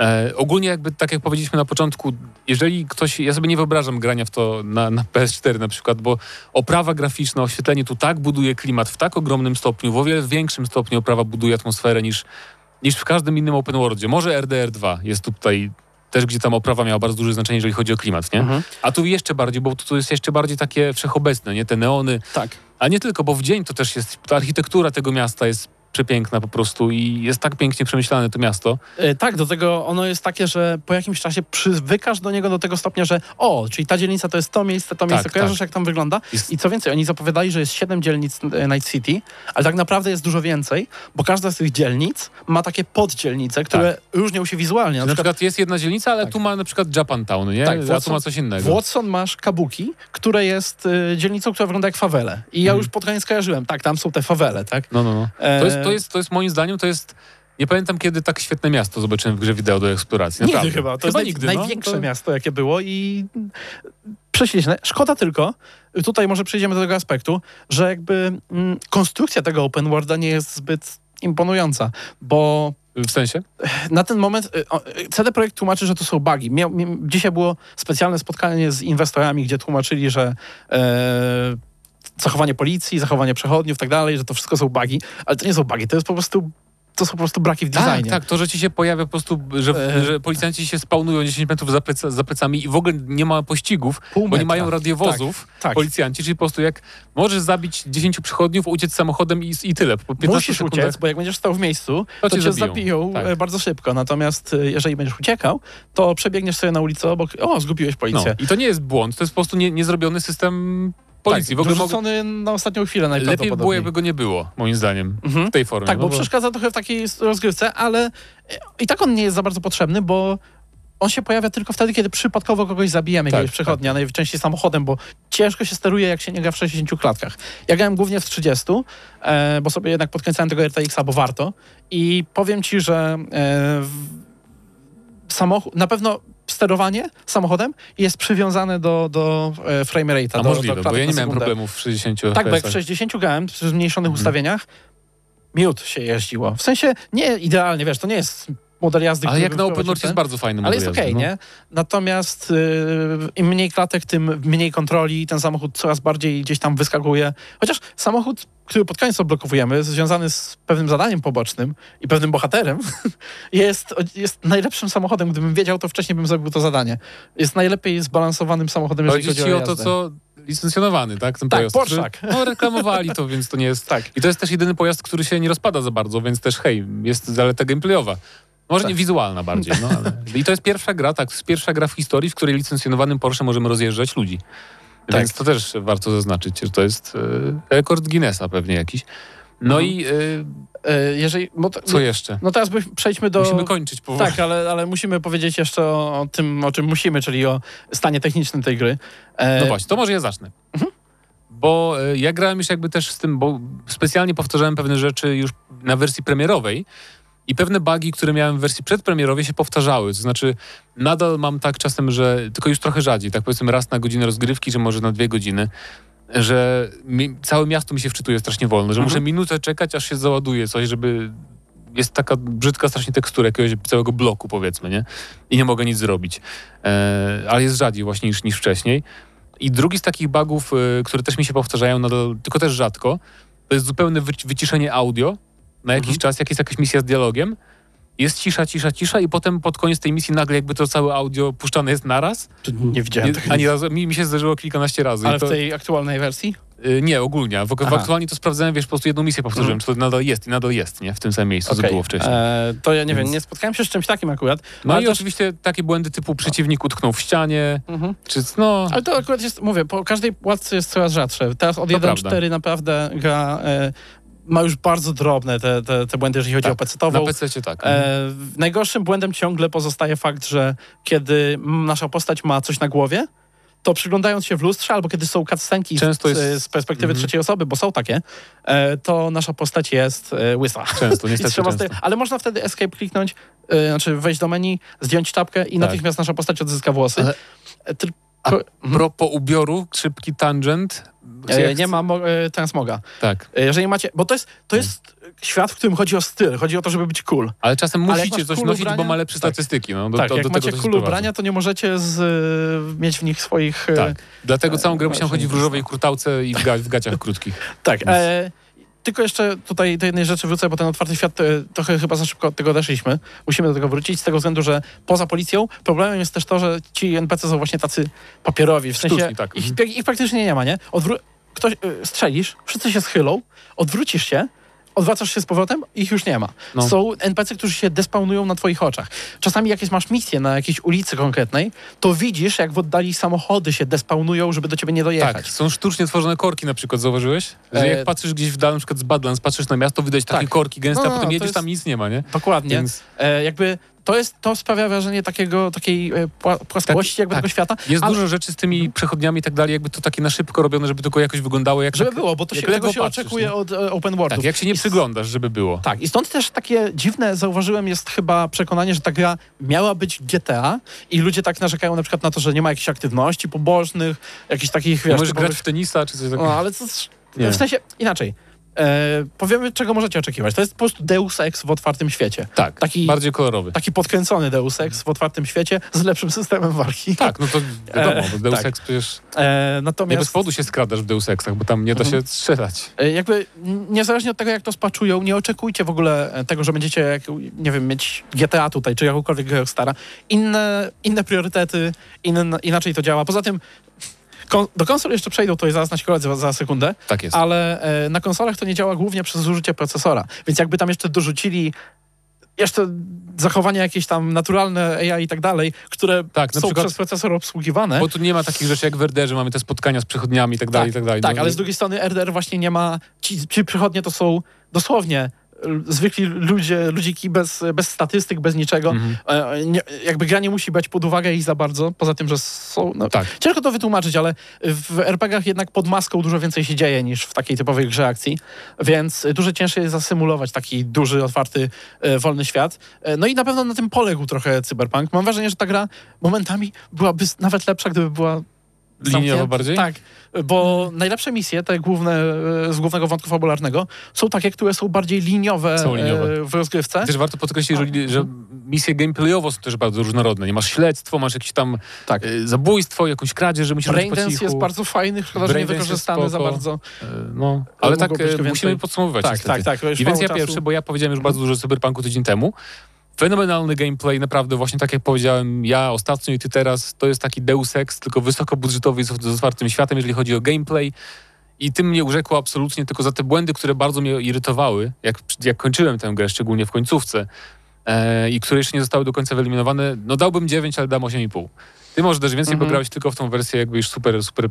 Speaker 5: E, ogólnie jakby, tak jak powiedzieliśmy na początku, jeżeli ktoś, ja sobie nie wyobrażam grania w to na, na PS4 na przykład, bo oprawa graficzna, oświetlenie tu tak buduje klimat w tak ogromnym stopniu, w o wiele większym stopniu oprawa buduje atmosferę niż, niż w każdym innym open worldzie. Może RDR 2 jest tutaj też, gdzie tam oprawa miała bardzo duże znaczenie, jeżeli chodzi o klimat, nie?
Speaker 2: Mhm.
Speaker 5: A tu jeszcze bardziej, bo tu jest jeszcze bardziej takie wszechobecne, nie? Te neony,
Speaker 2: Tak.
Speaker 5: a nie tylko, bo w dzień to też jest, ta architektura tego miasta jest przepiękna po prostu i jest tak pięknie przemyślane to miasto.
Speaker 2: E, Tak, do tego ono jest takie, że po jakimś czasie przywykasz do niego do tego stopnia, że o, czyli ta dzielnica to jest to miejsce, to miejsce,
Speaker 5: Tak,
Speaker 2: kojarzysz
Speaker 5: tak.
Speaker 2: jak tam wygląda?
Speaker 5: Jest-
Speaker 2: I co więcej, oni zapowiadali, że jest siedem dzielnic e, Night City, ale tak naprawdę jest dużo więcej, bo każda z tych dzielnic ma takie poddzielnice, które różnią się wizualnie. Na
Speaker 5: Na
Speaker 2: przykład
Speaker 5: przykład jest jedna dzielnica, ale
Speaker 2: Tak.
Speaker 5: tu ma na przykład Japantown, nie?
Speaker 2: Tak,
Speaker 5: A tu
Speaker 2: Watson-
Speaker 5: ma coś innego.
Speaker 2: w Watson masz Kabuki, które jest y, dzielnicą, która wygląda jak fawele. I ja
Speaker 5: Mhm.
Speaker 2: już pod koniec kojarzyłem, tak, tam są te fawele, tak?
Speaker 5: No, no, no.
Speaker 2: E,
Speaker 5: To jest, to, jest, to jest moim zdaniem, to jest... Nie pamiętam, kiedy tak świetne miasto zobaczyłem w grze wideo do eksploracji.
Speaker 2: Nigdy chyba. To jest naj,
Speaker 5: nigdy, no.
Speaker 2: największe
Speaker 5: To-
Speaker 2: miasto, jakie było i prześliczne. Szkoda tylko, tutaj może przejdziemy do tego aspektu, że jakby mm, konstrukcja tego open worlda nie jest zbyt imponująca, bo
Speaker 5: W sensie?
Speaker 2: na ten moment y, y, CD Projekt tłumaczy, że to są bugi. Miał, mi- dzisiaj było specjalne spotkanie z inwestorami, gdzie tłumaczyli, że e, zachowanie policji, zachowanie przechodniów i tak dalej, że to wszystko są bugi, ale to nie są bugi, to jest po prostu to są po prostu braki w
Speaker 5: Tak,
Speaker 2: designie.
Speaker 5: tak, to, że ci się pojawia po prostu, że,
Speaker 2: E.
Speaker 5: że policjanci się spawnują 10 metrów za, pleca, za plecami i w ogóle nie ma pościgów, bo nie mają radiowozów.
Speaker 2: Tak.
Speaker 5: policjanci, czyli po prostu jak możesz zabić 10 przychodniów, uciec samochodem i, i tyle. Po 15
Speaker 2: Musisz
Speaker 5: sekundach.
Speaker 2: uciec, bo jak będziesz stał w miejscu, to,
Speaker 5: To cię
Speaker 2: cię
Speaker 5: zabiją.
Speaker 2: zabiją
Speaker 5: Tak.
Speaker 2: e, bardzo szybko. Natomiast e, jeżeli będziesz uciekał, to przebiegniesz sobie na ulicę obok, o, zgubiłeś
Speaker 5: No,
Speaker 2: policję.
Speaker 5: I to nie jest błąd, to jest po prostu nie, niezrobiony system policji.
Speaker 2: Tak,
Speaker 5: w ogóle
Speaker 2: dorzucony na ostatnią chwilę
Speaker 5: lepiej
Speaker 2: najprawdopodobniej.
Speaker 5: było, jakby go nie było, moim zdaniem,
Speaker 2: Mhm.
Speaker 5: w tej formie.
Speaker 2: Tak,
Speaker 5: no
Speaker 2: bo przeszkadza trochę w takiej rozgrywce, ale e, i tak on nie jest za bardzo potrzebny, bo on się pojawia tylko wtedy, kiedy przypadkowo kogoś zabijemy,
Speaker 5: Tak,
Speaker 2: jakiegoś przechodnia, najczęściej samochodem, bo ciężko się steruje, jak się nie gra w 60 klatkach. Ja grałem głównie w 30, e, bo sobie jednak podkręcałem tego RTX-a, bo warto. I powiem ci, że e, samochód, na pewno sterowanie samochodem jest przywiązane do, do e, frame rate'a.
Speaker 5: A
Speaker 2: do,
Speaker 5: możliwe,
Speaker 2: do
Speaker 5: bo ja nie miałem problemów w 60
Speaker 2: Tak, bo jak w
Speaker 5: FPS-ach.
Speaker 2: 60 grałem przy zmniejszonych
Speaker 5: Mhm.
Speaker 2: ustawieniach, miód się jeździło. W sensie nie idealnie, wiesz, to nie jest model jazdy,
Speaker 5: Ale jak na open jest bardzo fajny
Speaker 2: Ale
Speaker 5: model
Speaker 2: jest
Speaker 5: jazdy,
Speaker 2: okej,
Speaker 5: no.
Speaker 2: nie? Natomiast y, im mniej klatek, tym mniej kontroli, ten samochód coraz bardziej gdzieś tam wyskakuje. Chociaż samochód, który pod koniec odblokowujemy, związany z pewnym zadaniem pobocznym i pewnym bohaterem, [laughs] jest, jest najlepszym samochodem. Gdybym wiedział, to wcześniej bym zrobił to zadanie. Jest najlepiej zbalansowanym samochodem, jeżeli
Speaker 5: Chodzi
Speaker 2: o
Speaker 5: o to, co licencjonowany, tak? Ten
Speaker 2: Tak,
Speaker 5: pojazd, [laughs] no, reklamowali to, więc to nie jest...
Speaker 2: Tak.
Speaker 5: I to jest też jedyny pojazd, który się nie rozpada za bardzo, więc też hej, jest zaleta gameplayowa. Może
Speaker 2: Tak.
Speaker 5: nie wizualna bardziej, no ale... [laughs] I to jest pierwsza gra, tak, to jest pierwsza gra w historii, w której licencjonowanym Porsche możemy rozjeżdżać ludzi.
Speaker 2: Tak.
Speaker 5: Więc to też warto zaznaczyć, że to jest e, rekord Guinnessa pewnie jakiś. No
Speaker 2: Mhm.
Speaker 5: i e,
Speaker 2: Y, jeżeli, bo to,
Speaker 5: co jeszcze?
Speaker 2: no teraz przejdźmy do...
Speaker 5: Musimy kończyć powoli.
Speaker 2: Tak, ale, ale musimy powiedzieć jeszcze o, o tym, o czym musimy, czyli o stanie technicznym tej gry. E,
Speaker 5: No właśnie, to może ja zacznę. Bo e, ja grałem już jakby też z tym, bo specjalnie powtarzałem pewne rzeczy już na wersji premierowej i pewne bugi, które miałem w wersji przedpremierowej się powtarzały. To znaczy nadal mam tak czasem, że tylko już trochę rzadziej, tak powiedzmy raz na godzinę rozgrywki, czy może na dwie godziny, że mi, całe miasto mi się wczytuje strasznie wolno, że muszę minutę czekać, aż się załaduje coś, żeby jest taka brzydka strasznie tekstura jakiegoś całego bloku, powiedzmy, nie? I nie mogę nic zrobić. E, ale jest rzadziej właśnie niż, niż wcześniej. I drugi z takich bugów, y, które też mi się powtarzają, nadal, tylko też rzadko, to jest zupełne wyci- wyciszenie audio na jakiś
Speaker 2: Mhm.
Speaker 5: czas, jak jest jakaś misja z dialogiem. Jest cisza, cisza, cisza i potem pod koniec tej misji nagle jakby to całe audio puszczane jest naraz.
Speaker 2: Nie widziałem tego.
Speaker 5: ani razu, mi, mi się zdarzyło kilkanaście razy.
Speaker 2: Ale
Speaker 5: to,
Speaker 2: w tej aktualnej wersji?
Speaker 5: y, nie, ogólnie. W, w aktualnie to sprawdzałem, wiesz, po prostu jedną misję powtórzyłem,
Speaker 2: Mhm.
Speaker 5: czy to nadal jest i nadal jest, nie? W tym samym miejscu, co
Speaker 2: Okej.
Speaker 5: było wcześniej.
Speaker 2: E, to ja nie wiem,
Speaker 5: Więc-
Speaker 2: nie spotkałem się z czymś takim akurat.
Speaker 5: No i
Speaker 2: też-
Speaker 5: oczywiście takie błędy typu przeciwnik utknął w ścianie,
Speaker 2: Mhm.
Speaker 5: czy no...
Speaker 2: Ale to akurat jest, mówię, po każdej łatce jest coraz rzadsze. Teraz od 1.4 naprawdę gra e, ma już bardzo drobne te, te, te błędy, jeżeli chodzi
Speaker 5: Tak,
Speaker 2: o PC-tową.
Speaker 5: Na PC tak.
Speaker 2: E, najgorszym błędem ciągle pozostaje fakt, że kiedy nasza postać ma coś na głowie, to przyglądając się w lustrze, albo kiedy są cutscenki
Speaker 5: Często
Speaker 2: z,
Speaker 5: jest-
Speaker 2: z perspektywy
Speaker 5: Mhm.
Speaker 2: trzeciej osoby, bo są takie, e, to nasza postać jest e, łysa.
Speaker 5: Często, [laughs] niestety często.
Speaker 2: z ale można wtedy escape kliknąć, e, znaczy wejść do menu, zdjąć czapkę i natychmiast nasza postać odzyska włosy.
Speaker 5: Ale- A propos ubioru, szybki tangent.
Speaker 2: e, nie ma e, transmoga.
Speaker 5: Tak,
Speaker 2: E, Jeżeli macie, bo to jest, to jest świat, w którym chodzi o styl, chodzi o to, żeby być cool.
Speaker 5: ale czasem
Speaker 2: Ale
Speaker 5: musicie coś
Speaker 2: cool
Speaker 5: nosić, bo
Speaker 2: ubrania-
Speaker 5: ma lepsze
Speaker 2: Tak.
Speaker 5: statystyki. No, do,
Speaker 2: tak,
Speaker 5: do,
Speaker 2: jak
Speaker 5: do
Speaker 2: macie cool ubrania, to nie możecie z, e, mieć w nich swoich...
Speaker 5: Tak. Dlatego całą grę musiałem chodzić w różowej kurtałce i w, ga w gaciach krótkich.
Speaker 2: Tak.
Speaker 5: Więc-
Speaker 2: E, tylko jeszcze tutaj do jednej rzeczy wrócę, bo ten otwarty świat e, trochę chyba za szybko od tego odeszliśmy. Musimy do tego wrócić z tego względu, że poza policją problemem jest też to, że ci NPC są właśnie tacy papierowi. W sensie
Speaker 5: Sztuczni, tak.
Speaker 2: ich, ich praktycznie nie ma, nie? Odwró- ktoś, e, strzelisz, wszyscy się schylą, odwrócisz się, odwracasz się z powrotem ich już nie ma.
Speaker 5: No.
Speaker 2: Są NPC, którzy się despawnują na twoich oczach. Czasami jak masz misję na jakiejś ulicy konkretnej, to widzisz, jak w oddali samochody się despawnują, żeby do ciebie nie dojechać.
Speaker 5: Tak, są sztucznie tworzone korki na przykład, zauważyłeś? Że
Speaker 2: E,
Speaker 5: jak patrzysz gdzieś w dal, na przykład z Badlands, patrzysz na miasto, widać takie
Speaker 2: Tak.
Speaker 5: korki gęste,
Speaker 2: No,
Speaker 5: a
Speaker 2: no,
Speaker 5: potem
Speaker 2: to
Speaker 5: jedziesz
Speaker 2: jest-
Speaker 5: tam i nic nie ma, nie?
Speaker 2: Dokładnie.
Speaker 5: Więc
Speaker 2: E, jakby to, jest, to sprawia wrażenie takiego, takiej e, pła, płaskości jakby
Speaker 5: tak.
Speaker 2: tego świata.
Speaker 5: jest
Speaker 2: ale-
Speaker 5: dużo rzeczy z tymi przechodniami i tak dalej, jakby to takie na szybko robione, żeby tylko jakoś wyglądało jak
Speaker 2: Żeby
Speaker 5: jak-
Speaker 2: było, bo to się, tego się oczekuje
Speaker 5: nie?
Speaker 2: od e, open worldów.
Speaker 5: Tak, jak się nie przyglądasz, żeby było.
Speaker 2: Tak, i stąd też takie dziwne zauważyłem jest chyba przekonanie, że ta gra miała być GTA i ludzie tak narzekają na przykład na to, że nie ma jakichś aktywności pobocznych, jakichś takich, wiesz,
Speaker 5: możesz
Speaker 2: typowych-
Speaker 5: grać w tenisa czy coś takiego.
Speaker 2: No, ale
Speaker 5: Nie.
Speaker 2: w sensie inaczej. E, powiemy, czego możecie oczekiwać. To jest po prostu Deus Ex w otwartym świecie.
Speaker 5: tak,
Speaker 2: taki-
Speaker 5: bardziej kolorowy.
Speaker 2: Taki podkręcony Deus Ex w otwartym świecie z lepszym systemem walki.
Speaker 5: Tak, no to wiadomo,
Speaker 2: E,
Speaker 5: Deus
Speaker 2: tak.
Speaker 5: Ex przecież
Speaker 2: E,
Speaker 5: nie
Speaker 2: natomiast...
Speaker 5: bez powodu się skradasz w Deus Exach, bo tam nie da
Speaker 2: Mhm.
Speaker 5: się strzelać.
Speaker 2: E, Jakby niezależnie od tego, jak to spaczują, nie oczekujcie w ogóle e, tego, że będziecie, jak, nie wiem, mieć GTA tutaj, czy jakąkolwiek Rockstara. Inne, inne priorytety, inne, inaczej to działa. Poza tym kon, do konsol jeszcze przejdą, to jest zaraz nasi koledzy za, za sekundę,
Speaker 5: Tak jest.
Speaker 2: ale e, na konsolach to nie działa głównie przez zużycie procesora. Więc jakby tam jeszcze dorzucili jeszcze zachowania jakieś tam naturalne AI i tak dalej, które
Speaker 5: Tak, na
Speaker 2: są
Speaker 5: przykład-
Speaker 2: przez procesor obsługiwane.
Speaker 5: Bo tu nie ma takich rzeczy jak w RDR, że mamy te spotkania z przechodniami i tak dalej, i tak dalej.
Speaker 2: Tak,
Speaker 5: No,
Speaker 2: ale z drugiej strony RDR właśnie nie ma. Ci, ci przychodnie to są dosłownie zwykli ludzie, ludziki bez, bez statystyk, bez niczego.
Speaker 5: Mhm.
Speaker 2: E, nie, jakby gra nie musi brać pod uwagę ich za bardzo, poza tym, że są... No,
Speaker 5: Tak.
Speaker 2: Ciężko to wytłumaczyć, ale w RPG-ach jednak pod maską dużo więcej się dzieje niż w takiej typowej grze akcji, więc dużo ciężej jest zasymulować taki duży, otwarty, e, wolny świat. E, no i na pewno na tym poległ trochę Cyberpunk. Mam wrażenie, że ta gra momentami byłaby nawet lepsza, gdyby była
Speaker 5: Liniowo bardziej?
Speaker 2: Tak, bo najlepsze misje, te główne e, z głównego wątku fabularnego, są takie, które są bardziej liniowe,
Speaker 5: Są liniowe.
Speaker 2: e, w rozgrywce.
Speaker 5: Też warto podkreślić, że, że misje gameplayowo są też bardzo różnorodne. Nie masz śledztwo, masz jakieś tam
Speaker 2: Tak.
Speaker 5: e, zabójstwo, jakąś kradzież, że musisz być po cichu.
Speaker 2: jest bardzo fajny, szkoda, że nie wykorzystany za bardzo.
Speaker 5: No, ale tak musimy podsumowywać
Speaker 2: Tak,
Speaker 5: niestety.
Speaker 2: tak, tak.
Speaker 5: I więc ja
Speaker 2: czasu.
Speaker 5: pierwszy, bo ja powiedziałem już bardzo dużo o Cyberpunku tydzień temu. Fenomenalny gameplay, naprawdę właśnie tak jak powiedziałem ja ostatnio i ty teraz, to jest taki Deus Ex, tylko wysokobudżetowy z, z otwartym światem, jeżeli chodzi o gameplay. I tym mnie urzekło absolutnie, tylko za te błędy, które bardzo mnie irytowały, jak, jak kończyłem tę grę, szczególnie w końcówce, e, i które jeszcze nie zostały do końca wyeliminowane, no dałbym 9, ale dam 8,5. Ty może też więcej, bo grałeś tylko w tą wersję jakby już super, super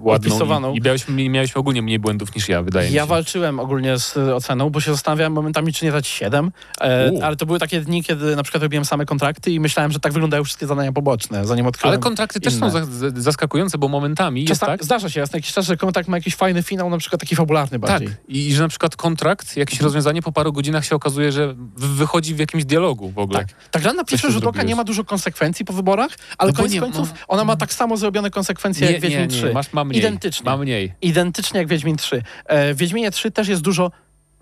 Speaker 5: ładną i, miałeś, miałeś ogólnie mniej błędów niż ja, wydaje mi
Speaker 2: Ja
Speaker 5: się.
Speaker 2: walczyłem ogólnie z oceną, bo się zastanawiałem momentami, czy nie dać 7, e, ale to były takie dni, kiedy na przykład robiłem same kontrakty i myślałem, że tak wyglądają wszystkie zadania poboczne, zanim odkryłem.
Speaker 5: Ale kontrakty też są
Speaker 2: inne.
Speaker 5: za, za- zaskakujące, bo momentami jest
Speaker 2: Czasami
Speaker 5: tak,
Speaker 2: Zdarza się na jakiś czas, że kontrakt ma jakiś fajny finał, na przykład taki fabularny
Speaker 5: tak.
Speaker 2: bardziej.
Speaker 5: I, I że na przykład kontrakt, jakieś rozwiązanie po paru godzinach się okazuje, że wychodzi w jakimś dialogu w ogóle.
Speaker 2: Tak. Ta gra na pierwszy rzut oka nie ma dużo konsekwencji po wyborach, ale
Speaker 5: No
Speaker 2: koniec
Speaker 5: nie-
Speaker 2: końców
Speaker 5: no.
Speaker 2: ona ma tak samo zrobione konsekwencje jak Wiedźmin 3.
Speaker 5: masz, ma mniej.
Speaker 2: Identycznie.
Speaker 5: Ma mniej.
Speaker 2: Identycznie jak Wiedźmin 3. E, w Wiedźminie 3 też jest dużo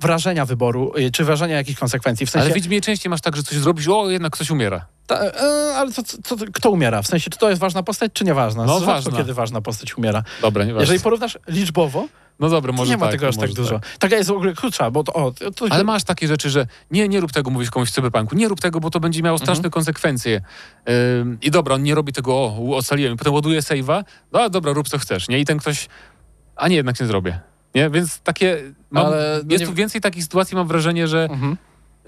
Speaker 2: wrażenia wyboru, y, czy wrażenia jakichś konsekwencji. W sensie,
Speaker 5: Ale w Wiedźmie częściej masz tak, że coś zrobisz, o jednak ktoś umiera.
Speaker 2: ta, e, ale co, co, co, kto umiera? W sensie, czy to jest ważna postać, czy nieważna?
Speaker 5: No,
Speaker 2: Rzadko
Speaker 5: ważna.
Speaker 2: kiedy ważna postać umiera.
Speaker 5: Dobra, nie
Speaker 2: Jeżeli porównasz liczbowo,
Speaker 5: No dobra, może
Speaker 2: nie ma
Speaker 5: tak,
Speaker 2: tego aż tak dużo. Taka jest w ogóle krótsza, bo to, o, to,
Speaker 5: Ale masz takie rzeczy, że nie, nie rób tego, mówisz komuś w cyberpunku, nie rób tego, bo to będzie miało straszne
Speaker 2: Mhm.
Speaker 5: konsekwencje. I dobra, on nie robi tego, o, ocaliłem. Potem ładuje save'a, no dobra, rób co chcesz, nie? I ten ktoś, a nie, jednak nie zrobię. Nie? Więc takie, mam,
Speaker 2: Ale no
Speaker 5: jest
Speaker 2: nie-
Speaker 5: tu więcej takich sytuacji, mam wrażenie, że,
Speaker 2: Mhm.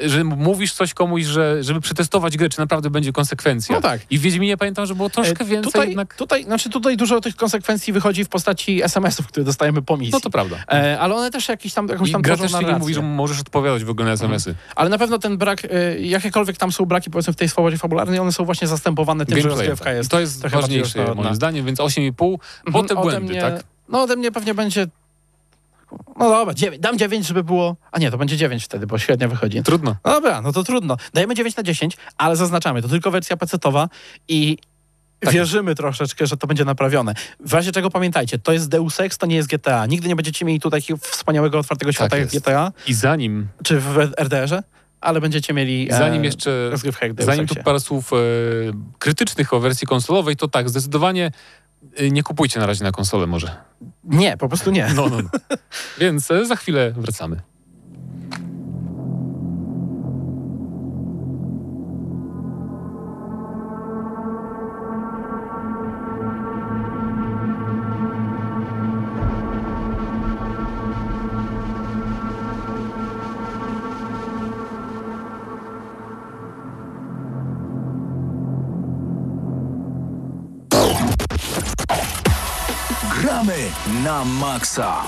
Speaker 5: Że mówisz coś komuś, że, żeby przetestować grę, czy naprawdę będzie konsekwencja.
Speaker 2: No tak.
Speaker 5: I w Wiedźminie pamiętam, że było troszkę
Speaker 2: E,
Speaker 5: więcej
Speaker 2: tutaj,
Speaker 5: jednak...
Speaker 2: Tutaj, znaczy tutaj dużo tych konsekwencji wychodzi w postaci SMS-ów, które dostajemy po misji.
Speaker 5: No to prawda.
Speaker 2: E, ale one też jakiś tam, jakąś
Speaker 5: I
Speaker 2: tam
Speaker 5: gra
Speaker 2: tworzą
Speaker 5: też nie mówi, że możesz odpowiadać w ogóle na SMS-y.
Speaker 2: Ale na pewno ten brak, e, jakiekolwiek tam są braki powiedzmy w tej swobodzie fabularnej, one są właśnie zastępowane tym, że
Speaker 5: Gameplay.
Speaker 2: rozgrywka jest
Speaker 5: I to jest ważniejsze moim zdaniem, więc 8,5, bo
Speaker 2: Mhm,
Speaker 5: te
Speaker 2: ode
Speaker 5: błędy,
Speaker 2: mnie,
Speaker 5: tak?
Speaker 2: No ode mnie pewnie będzie... No dobra, 9, dam 9, żeby było... A nie, to będzie 9 wtedy, bo średnia wychodzi.
Speaker 5: Trudno.
Speaker 2: No dobra, no to trudno. Dajemy 9 na 10, ale zaznaczamy, to tylko wersja pecetowa i
Speaker 5: Tak
Speaker 2: wierzymy troszeczkę, że to będzie naprawione. W razie czego pamiętajcie, to jest Deus Ex, to nie jest GTA. Nigdy nie będziecie mieli tutaj takiego wspaniałego, otwartego świata jak
Speaker 5: jest.
Speaker 2: GTA,
Speaker 5: I zanim,
Speaker 2: czy w RDR-ze, ale będziecie mieli
Speaker 5: zanim
Speaker 2: e,
Speaker 5: jeszcze,
Speaker 2: rozgrywkę jak Deus
Speaker 5: zanim tu parę słów e, krytycznych o wersji konsolowej, to tak, zdecydowanie e, nie kupujcie na razie na konsolę może.
Speaker 2: Nie, po prostu nie.
Speaker 5: No, no, no. [laughs] Więc e, za chwilę wracamy.
Speaker 4: Na maksa.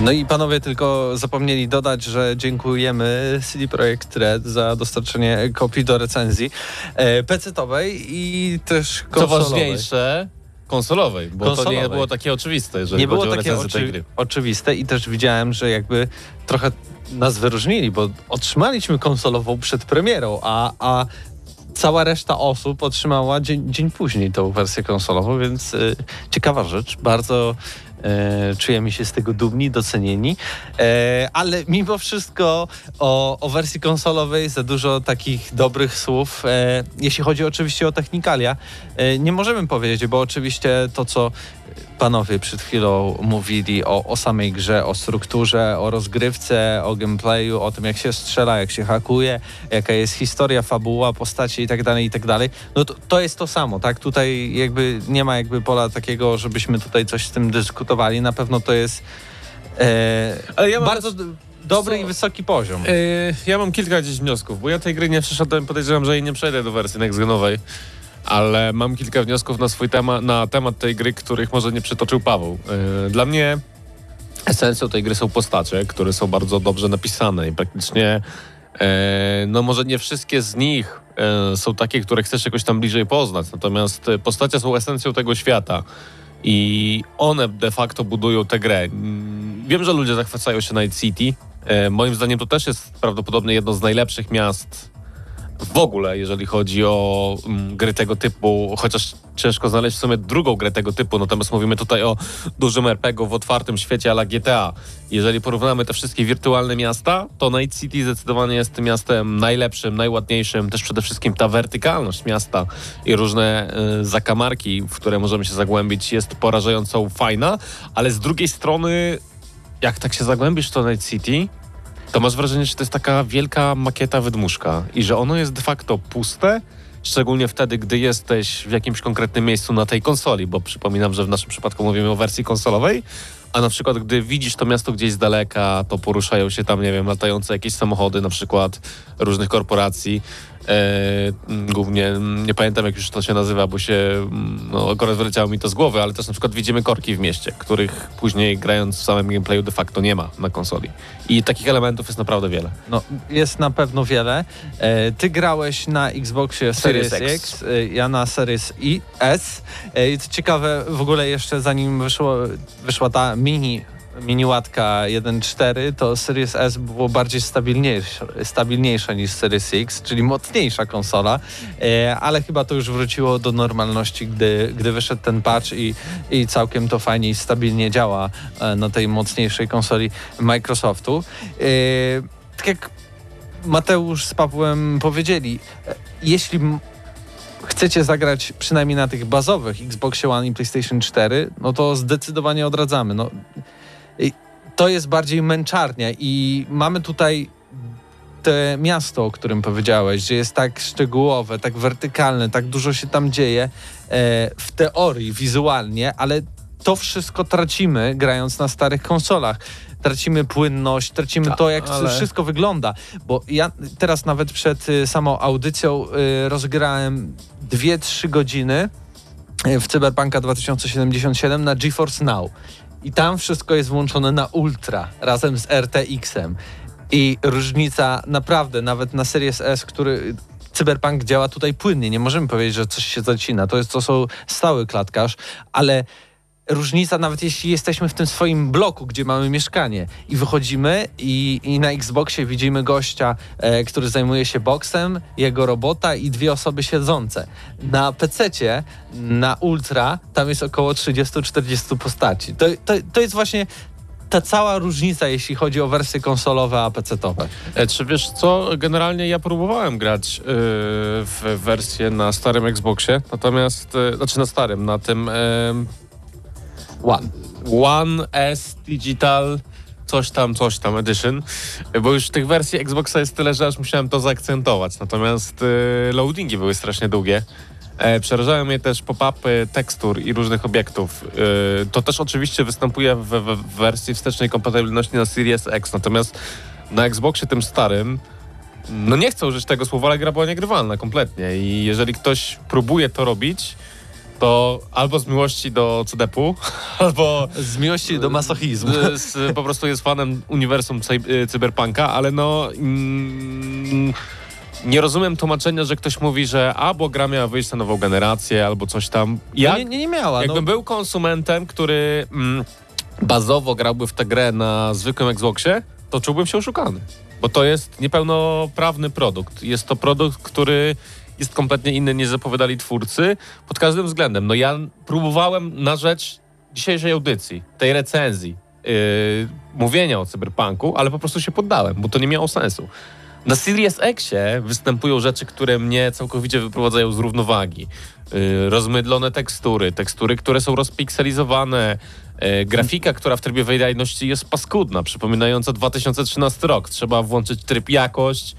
Speaker 1: No i panowie tylko zapomnieli dodać, że dziękujemy CD Projekt Red za dostarczenie kopii do recenzji e, PC-towej i też
Speaker 6: Co
Speaker 1: konsolowej.
Speaker 6: ważniejsze, konsolowej, bo to
Speaker 1: Konsolowej.
Speaker 6: nie było takie oczywiste, jeżeli
Speaker 1: nie było
Speaker 6: chodzi o
Speaker 1: takie oczy,
Speaker 6: gry.
Speaker 1: oczywiste i też widziałem, że jakby trochę nas wyróżnili, bo otrzymaliśmy konsolową przed premierą, a, a cała reszta osób otrzymała dzień, dzień później tą wersję konsolową, więc y, ciekawa rzecz. Bardzo e, czujemy się z tego dumni, docenieni, e, ale mimo wszystko o, o wersji konsolowej za dużo takich dobrych słów, e, jeśli chodzi oczywiście o technikalia, e, nie możemy powiedzieć, bo oczywiście to, co panowie przed chwilą mówili o, o samej grze, o strukturze, o rozgrywce, o gameplayu, o tym jak się strzela, jak się hakuje, jaka jest historia, fabuła, postacie i tak dalej, i tak dalej. No to, to jest to samo, tak? Tutaj jakby nie ma jakby pola takiego, żebyśmy tutaj coś z tym dyskutowali. Na pewno to jest e,
Speaker 6: Ale ja
Speaker 1: bardzo dobry i wysoki poziom.
Speaker 6: Yy, ja mam kilka gdzieś wniosków, bo ja tej gry nie przeszedłem, podejrzewam, że jej nie przejdę do wersji next-genowej. Ale mam kilka wniosków na swój temat, na temat tej gry, których może nie przytoczył Paweł. E, Dla mnie esencją tej gry są postacie, które są bardzo dobrze napisane i praktycznie e, no może nie wszystkie z nich e, są takie, które chcesz jakoś tam bliżej poznać, natomiast postacie są esencją tego świata i one de facto budują tę grę. Mm, Wiem, że ludzie zachwycają się Night City. Moim zdaniem to też jest prawdopodobnie jedno z najlepszych miast w ogóle, jeżeli chodzi o mm, gry tego typu, chociaż ciężko znaleźć w sumie drugą grę tego typu, natomiast mówimy tutaj o dużym RPG w otwartym świecie ala GTA. Jeżeli porównamy te wszystkie wirtualne miasta, to Night City zdecydowanie jest tym miastem najlepszym, najładniejszym, też przede wszystkim ta wertykalność miasta i różne y, zakamarki, w które możemy się zagłębić, jest porażająco fajna, ale z drugiej strony, jak tak się zagłębisz w to Night City, to masz wrażenie, że to jest taka wielka makieta wydmuszka i że ono jest de facto puste, szczególnie wtedy, gdy jesteś w jakimś konkretnym miejscu na tej konsoli, bo przypominam, że w naszym przypadku mówimy o wersji konsolowej, a na przykład gdy widzisz to miasto gdzieś z daleka, to poruszają się tam, nie wiem, latające jakieś samochody na przykład różnych korporacji, E, głównie nie pamiętam jak już to się nazywa, bo się no, akurat wyleciało mi to z głowy, ale też na przykład widzimy korki w mieście, których później grając w samym gameplayu de facto nie ma na konsoli. I takich elementów jest naprawdę wiele.
Speaker 1: No, jest na pewno wiele. E, ty grałeś na Xboxie Series,
Speaker 6: Series
Speaker 1: X,
Speaker 6: X.
Speaker 1: e, ja na Series I, S. E, I co ciekawe, w ogóle jeszcze zanim wyszło, wyszła ta mini mini łatka 1.4, to Series S było bardziej stabilniejsze, stabilniejsze niż Series X, czyli mocniejsza konsola, e, ale chyba to już wróciło do normalności, gdy, gdy wyszedł ten patch i, i całkiem to fajnie i stabilnie działa e, na tej mocniejszej konsoli Microsoftu. E, tak jak Mateusz z Pawłem powiedzieli, e, jeśli chcecie zagrać przynajmniej na tych bazowych Xbox One i PlayStation 4, no to zdecydowanie odradzamy. No, to jest bardziej męczarnia i mamy tutaj te miasto, o którym powiedziałeś, że jest tak szczegółowe, tak wertykalne, tak dużo się tam dzieje e, w teorii, wizualnie, ale to wszystko tracimy grając na starych konsolach. Tracimy płynność, tracimy
Speaker 6: Tak,
Speaker 1: to, jak
Speaker 6: ale-
Speaker 1: wszystko wygląda. Bo ja teraz nawet przed y, samą audycją y, rozgrałem 2-3 godziny y, w Cyberpunka 2077 na GeForce Now. I tam wszystko jest włączone na ultra razem z RTX-em. I różnica naprawdę, nawet na Series S, który Cyberpunk działa tutaj płynnie. Nie możemy powiedzieć, że coś się zacina. To, jest, to są stały klatkarz, ale różnica nawet jeśli jesteśmy w tym swoim bloku, gdzie mamy mieszkanie i wychodzimy i, i na Xboxie widzimy gościa, e, który zajmuje się boksem, jego robota i dwie osoby siedzące. Na PC-cie, na Ultra, tam jest około 30-40 postaci. To, to, to jest właśnie ta cała różnica, jeśli chodzi o wersje konsolowe, a PC-towe.
Speaker 6: E, Czy wiesz co, generalnie ja próbowałem grać e, w wersję na starym Xboxie, natomiast, e, znaczy na starym, na tym e,
Speaker 1: One.
Speaker 6: One S Digital coś tam, coś tam Edition, bo już tych wersji Xboxa jest tyle, że aż musiałem to zaakcentować, natomiast e, loadingi były strasznie długie. E, Przerażają mnie też pop-upy tekstur i różnych obiektów. E, To też oczywiście występuje w, w, w wersji wstecznej kompatybilności na Series X, natomiast na Xboxie tym starym no nie chcę użyć tego słowa, ale gra była niegrywalna kompletnie i jeżeli ktoś próbuje to robić, to albo z miłości do CD-pu, [laughs] albo
Speaker 1: Z miłości do masochizmu.
Speaker 6: z, z, po prostu jest fanem uniwersum y, cyberpunka, ale no mm, nie rozumiem tłumaczenia, że ktoś mówi, że albo gra miała wyjść na nową generację, albo coś tam.
Speaker 1: Ja,
Speaker 6: Jak,
Speaker 1: nie, nie, nie miała. No,
Speaker 6: jakbym był konsumentem, który mm, bazowo grałby w tę grę na zwykłym Xboxie, to czułbym się oszukany. Bo to jest niepełnoprawny produkt. Jest to produkt, który jest kompletnie inny niż zapowiadali twórcy pod każdym względem. No ja próbowałem na rzecz dzisiejszej audycji, tej recenzji, yy, mówienia o cyberpunku, ale po prostu się poddałem, bo to nie miało sensu. Na Series Xie występują rzeczy, które mnie całkowicie wyprowadzają z równowagi. Yy, rozmydlone tekstury, tekstury, które są rozpikselizowane, yy, grafika, która w trybie wydajności jest paskudna, przypominająca 2013 rok. Trzeba włączyć tryb jakość,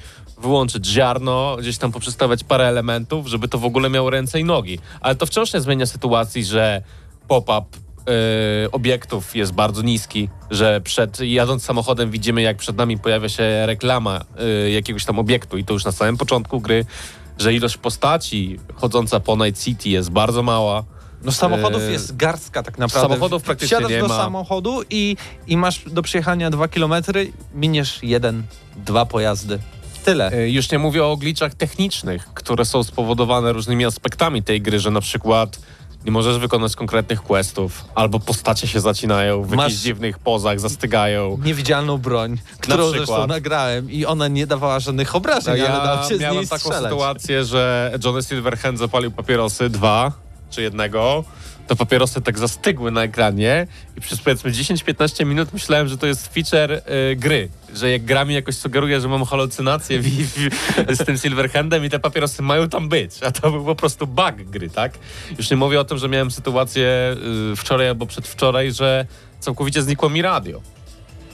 Speaker 6: wyłączyć ziarno, gdzieś tam poprzestawiać parę elementów, żeby to w ogóle miało ręce i nogi. Ale to wciąż nie zmienia sytuacji, że pop-up yy, obiektów jest bardzo niski, że przed jadąc samochodem widzimy, jak przed nami pojawia się reklama yy, jakiegoś tam obiektu i to już na samym początku gry. że ilość postaci chodząca po Night City jest bardzo mała.
Speaker 1: No samochodów
Speaker 6: Eee,
Speaker 1: jest garstka tak naprawdę.
Speaker 6: samochodów praktycznie
Speaker 1: Wsiadasz
Speaker 6: nie
Speaker 1: do
Speaker 6: ma.
Speaker 1: samochodu i, i masz do przejechania dwa kilometry, miniesz jeden, dwa pojazdy. Tyle.
Speaker 6: E, Już nie mówię o glitchach technicznych, które są spowodowane różnymi aspektami tej gry, że na przykład nie możesz wykonać konkretnych questów, albo postacie się zacinają w
Speaker 1: Masz-
Speaker 6: jakichś dziwnych pozach, zastygają.
Speaker 1: Niewidzialną broń, którą
Speaker 6: przykład.
Speaker 1: zresztą nagrałem i ona nie dawała żadnych obrażeń,
Speaker 6: No
Speaker 1: ale
Speaker 6: ja
Speaker 1: dał się
Speaker 6: miałem taką
Speaker 1: strzelać.
Speaker 6: sytuację, że Johnny Silverhand zapalił papierosy, dwa czy jednego. To papierosy tak zastygły na ekranie i przez powiedzmy 10-15 minut myślałem, że to jest feature y, gry. Że jak gra mi jakoś sugeruje, że mam halucynację w, w, z tym Silverhandem i te papierosy mają tam być. A to był po prostu bug gry, tak? Już nie mówię o tym, że miałem sytuację y, wczoraj albo przedwczoraj, że całkowicie znikło mi radio.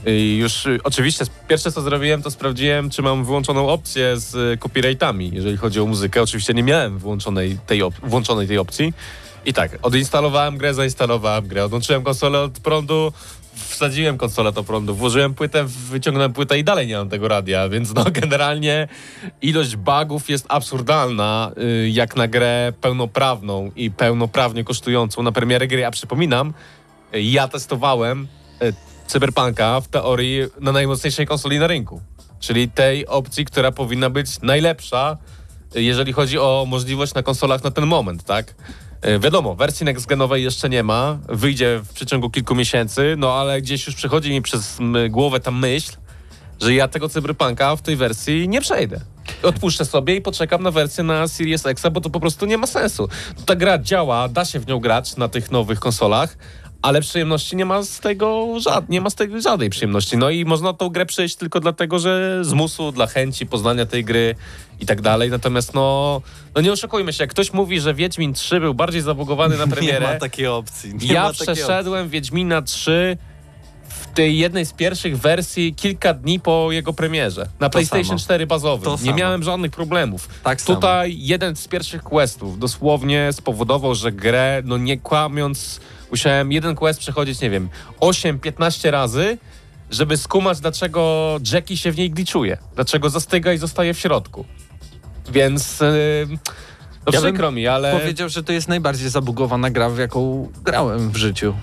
Speaker 6: I już y, oczywiście pierwsze co zrobiłem, to sprawdziłem, czy mam wyłączoną opcję z y, copyrightami, jeżeli chodzi o muzykę. Oczywiście nie miałem włączonej tej, włączonej tej opcji. I tak, odinstalowałem grę, zainstalowałem grę, odłączyłem konsolę od prądu, wsadziłem konsolę do prądu, włożyłem płytę, wyciągnąłem płytę i dalej nie mam tego radia, więc no [laughs] generalnie ilość bugów jest absurdalna, y, jak na grę pełnoprawną i pełnoprawnie kosztującą na premierę gry. A przypominam, y, ja testowałem y, Cyberpunka w teorii na najmocniejszej konsoli na rynku. Czyli tej opcji, która powinna być najlepsza, jeżeli chodzi o możliwość na konsolach na ten moment, tak? Y, Wiadomo, wersji next-genowej jeszcze nie ma, wyjdzie w przeciągu kilku miesięcy, no ale gdzieś już przychodzi mi przez głowę ta myśl, że ja tego Cyberpunka w tej wersji nie przejdę. Odpuszczę sobie i poczekam na wersję na Series X, bo to po prostu nie ma sensu. Ta gra działa, da się w nią grać na tych nowych konsolach, ale przyjemności nie ma z tego, żad, nie ma z tego żadnej przyjemności. No i można tą grę przejść tylko dlatego, że z musu, dla chęci poznania tej gry i tak dalej. Natomiast no, no nie oszukujmy się, jak ktoś mówi, że Wiedźmin 3 był bardziej zabugowany na [laughs]
Speaker 1: Nie
Speaker 6: premierę,
Speaker 1: ma takiej opcji. Nie
Speaker 6: ja przeszedłem Wiedźmina 3 w tej jednej z pierwszych wersji kilka dni po jego premierze. Na PlayStation
Speaker 1: samo.
Speaker 6: 4 bazowym.
Speaker 1: To
Speaker 6: Nie
Speaker 1: samo.
Speaker 6: miałem żadnych problemów.
Speaker 1: Tak samo.
Speaker 6: Tutaj jeden z pierwszych questów dosłownie spowodował, że grę, no nie kłamiąc, musiałem jeden quest przechodzić, nie wiem, 8-15 razy, żeby skumać, dlaczego Jackie się w niej gliczuje. Dlaczego zastyga i zostaje w środku. Więc... Yy, no
Speaker 1: Ja
Speaker 6: przykro mi, ale...
Speaker 1: Powiedział, że to jest najbardziej zabugowana gra, w jaką grałem w życiu.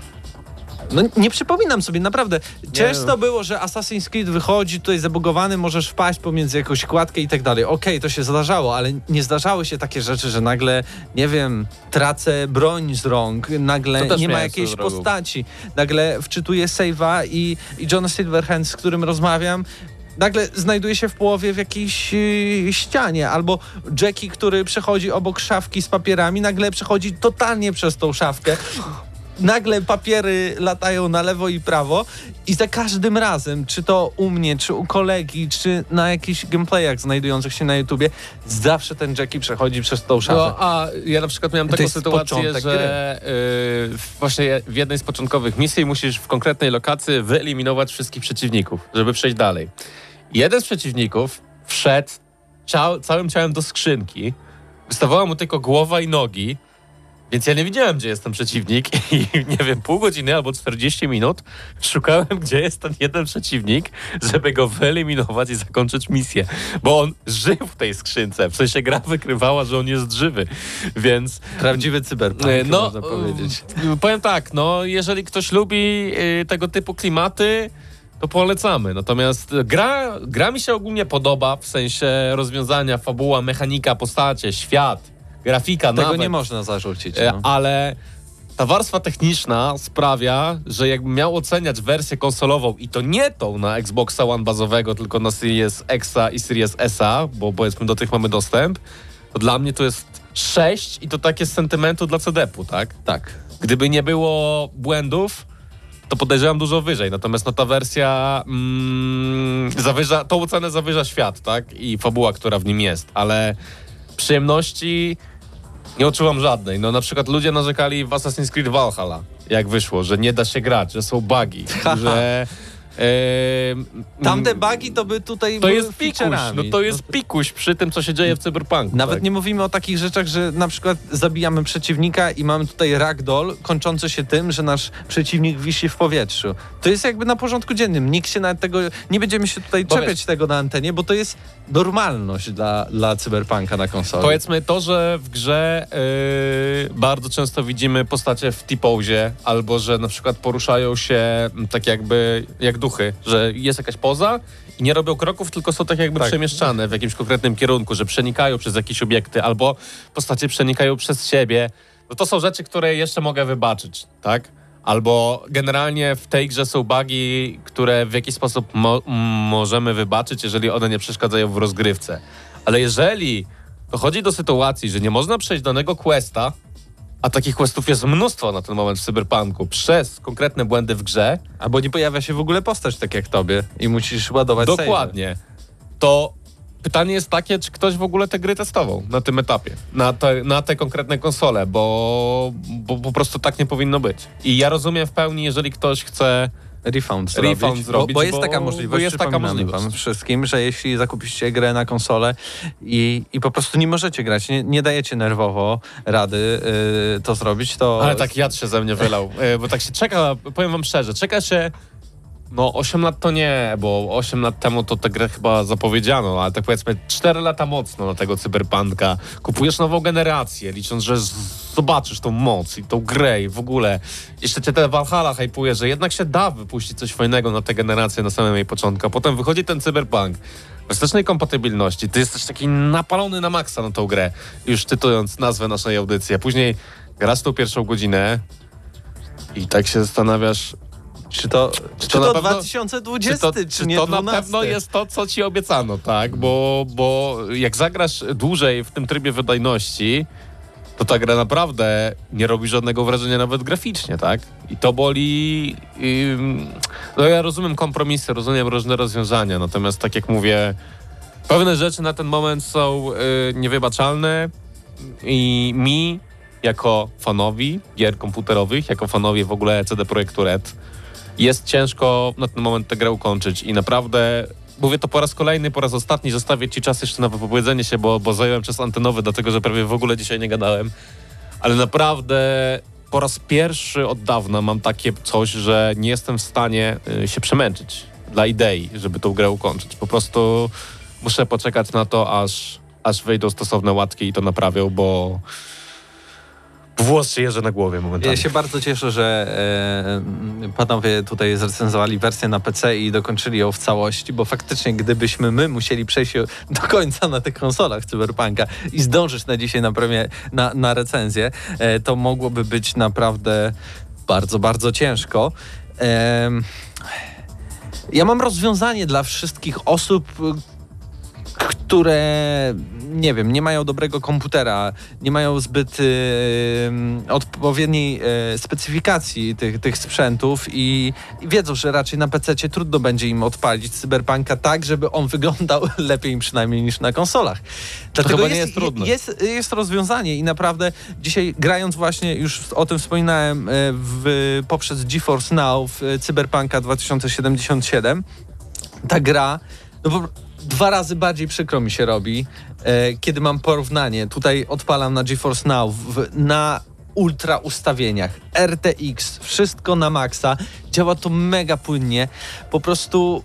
Speaker 1: No nie przypominam sobie, naprawdę. Często było, że Assassin's Creed wychodzi tutaj zabugowany, możesz wpaść pomiędzy jakąś kładkę i tak dalej. Okej, to się zdarzało, ale nie zdarzały się takie rzeczy, że nagle, nie wiem, tracę broń z rąk, nagle nie ma jakiejś postaci, nagle wczytuję save'a i, i John Silverhand, z którym rozmawiam, nagle znajduje się w połowie w jakiejś yy, ścianie, albo Jackie, który przechodzi obok szafki z papierami, nagle przechodzi totalnie przez tą szafkę. Nagle papiery latają na lewo i prawo i za każdym razem, czy to u mnie, czy u kolegi, czy na jakichś gameplayach znajdujących się na YouTubie, zawsze ten Jackie przechodzi przez tą szafę.
Speaker 6: No, a ja na przykład miałem taką sytuację, że y, właśnie w jednej z początkowych misji musisz w konkretnej lokacji wyeliminować wszystkich przeciwników, żeby przejść dalej. Jeden z przeciwników wszedł całym ciałem do skrzynki, wystawała mu tylko głowa i nogi, więc ja nie wiedziałem, gdzie jest ten przeciwnik [laughs] i nie wiem, pół godziny albo 40 minut szukałem, gdzie jest ten jeden przeciwnik, żeby go wyeliminować i zakończyć misję. Bo on żył w tej skrzynce, w sensie gra wykrywała, że on jest żywy, więc
Speaker 1: Prawdziwy cyberpunk,
Speaker 6: E,
Speaker 1: no, można powiedzieć.
Speaker 6: e, Powiem tak, no jeżeli ktoś lubi e, tego typu klimaty, to polecamy. Natomiast gra, gra mi się ogólnie podoba, w sensie rozwiązania, fabuła, mechanika, postacie, świat, grafika
Speaker 1: Tego
Speaker 6: nawet.
Speaker 1: nie można zarzucić.
Speaker 6: E,
Speaker 1: No.
Speaker 6: Ale ta warstwa techniczna sprawia, że jakbym miał oceniać wersję konsolową i to nie tą na Xboxa One bazowego, tylko na Series Xa i Series SA, bo powiedzmy do tych mamy dostęp, to dla mnie to jest 6 i to takie z sentymentu dla CD-pu, tak?
Speaker 1: Tak.
Speaker 6: Gdyby nie było błędów, to podejrzewam dużo wyżej. Natomiast no, ta wersja mm, zawyża, tą ocenę zawyża świat, tak? I fabuła, która w nim jest, ale przyjemności nie odczuwam żadnej. No na przykład ludzie narzekali w Assassin's Creed Valhalla, jak wyszło, że nie da się grać, że są bugi, [laughs] że... E,
Speaker 1: Tamte bugi to by tutaj
Speaker 6: To jest pikuś, no to jest pikuś przy tym, co się dzieje w Cyberpunku.
Speaker 1: Nawet
Speaker 6: tak.
Speaker 1: nie mówimy o takich rzeczach, że na przykład zabijamy przeciwnika i mamy tutaj ragdoll kończący się tym, że nasz przeciwnik wisi w powietrzu. To jest jakby na porządku dziennym. Nikt się nawet tego, nie będziemy się tutaj czepiać tego na antenie, bo to jest normalność dla, dla cyberpunka na konsoli.
Speaker 6: Powiedzmy to, że w grze yy, bardzo często widzimy postacie w T-pose, albo że na przykład poruszają się tak jakby jak duchy, że jest jakaś poza i nie robią kroków, tylko są tak jakby
Speaker 1: Tak.
Speaker 6: przemieszczane w jakimś konkretnym kierunku, że przenikają przez jakieś obiekty, albo postacie przenikają przez siebie. No to są rzeczy, które jeszcze mogę wybaczyć, tak? Albo generalnie w tej grze są bugi, które w jakiś sposób mo- możemy wybaczyć, jeżeli one nie przeszkadzają w rozgrywce. Ale jeżeli dochodzi do sytuacji, że nie można przejść danego questa, a takich questów jest mnóstwo na ten moment w Cyberpunku, przez konkretne błędy w grze,
Speaker 1: Albo nie pojawia się w ogóle postać tak jak tobie i musisz ładować
Speaker 6: dokładnie, to pytanie jest takie, czy ktoś w ogóle te gry testował na tym etapie, na te, na te konkretne konsole, bo, bo po prostu tak nie powinno być. I ja rozumiem w pełni, jeżeli ktoś chce
Speaker 1: Refund zrobić.
Speaker 6: Refund zrobić,
Speaker 1: bo, bo jest
Speaker 6: bo-
Speaker 1: taka
Speaker 6: bo
Speaker 1: możliwość,
Speaker 6: jest taka możliwość.
Speaker 1: wam wszystkim, że jeśli zakupicie grę na konsolę i, i po prostu nie możecie grać, nie, nie dajecie nerwowo rady y, to zrobić, to...
Speaker 6: Ale tak jad się ze mnie wylał, e, bo tak się czeka, powiem wam szczerze, czeka się, no 8 lat to nie, bo 8 lat temu to tę grę chyba zapowiedziano, ale tak powiedzmy 4 lata mocno na tego cyberpunka. Kupujesz nową generację, licząc, że zobaczysz tą moc i tą grę i w ogóle. Jeszcze cię te Valhalla hypuje, że jednak się da wypuścić coś fajnego na tę generację na samym jej początku, potem wychodzi ten cyberpunk. Wstecznej kompatybilności, ty jesteś taki napalony na maksa na tą grę, już czytując nazwę naszej audycji, a później grasz tą pierwszą godzinę i tak się zastanawiasz,
Speaker 1: Czy to, czy to,
Speaker 6: to na pewno-
Speaker 1: 2020,
Speaker 6: czy to,
Speaker 1: czy,
Speaker 6: czy
Speaker 1: nie
Speaker 6: to na
Speaker 1: 12?
Speaker 6: pewno jest to, co ci obiecano, tak? Bo, bo jak zagrasz dłużej w tym trybie wydajności, to ta gra naprawdę nie robi żadnego wrażenia nawet graficznie, tak? I to boli... no ja rozumiem kompromisy, rozumiem różne rozwiązania, natomiast tak jak mówię, pewne rzeczy na ten moment są y, niewybaczalne i mi, jako fanowi gier komputerowych, jako fanowie w ogóle CD Projektu Red, jest ciężko na ten moment tę grę ukończyć i naprawdę mówię to po raz kolejny, po raz ostatni, zostawię ci czas jeszcze na wypowiedzenie się, bo, bo zająłem czas antenowy, dlatego że prawie w ogóle dzisiaj nie gadałem, ale naprawdę po raz pierwszy od dawna mam takie coś, że nie jestem w stanie y, się przemęczyć dla idei, żeby tą grę ukończyć. Po prostu muszę poczekać na to, aż, aż wejdą stosowne łatki i to naprawią, bo włos się jeży na głowie momentami.
Speaker 1: Ja się bardzo cieszę, że e, panowie tutaj zrecenzowali wersję na PC i dokończyli ją w całości, bo faktycznie gdybyśmy my musieli przejść do końca na tych konsolach Cyberpunka i zdążyć na dzisiaj na, premie, na, na recenzję, e, to mogłoby być naprawdę bardzo, bardzo ciężko. Ja mam rozwiązanie dla wszystkich osób, które nie wiem, nie mają dobrego komputera, nie mają zbyt y, odpowiedniej y, specyfikacji tych, tych sprzętów i, i wiedzą, że raczej na PC trudno będzie im odpalić cyberpunka tak, żeby on wyglądał [laughs] lepiej przynajmniej niż na konsolach. Dlatego
Speaker 6: chyba nie jest trudne.
Speaker 1: Jest, jest rozwiązanie i naprawdę dzisiaj grając właśnie, już o tym wspominałem, y, w, poprzez GeForce Now w Cyberpunka 2077, ta gra, no bo dwa razy bardziej przykro mi się robi, e, kiedy mam porównanie. Tutaj odpalam na GeForce Now w, na ultra ustawieniach, RTX, wszystko na maksa. Działa to mega płynnie. Po prostu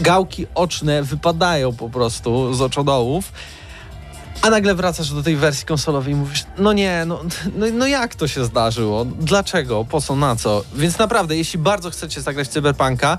Speaker 1: gałki oczne wypadają po prostu z oczodołów. A nagle wracasz do tej wersji konsolowej i mówisz, no nie, no, no, no jak to się zdarzyło? Dlaczego? Po co? Na co? Więc naprawdę, jeśli bardzo chcecie zagrać Cyberpunka,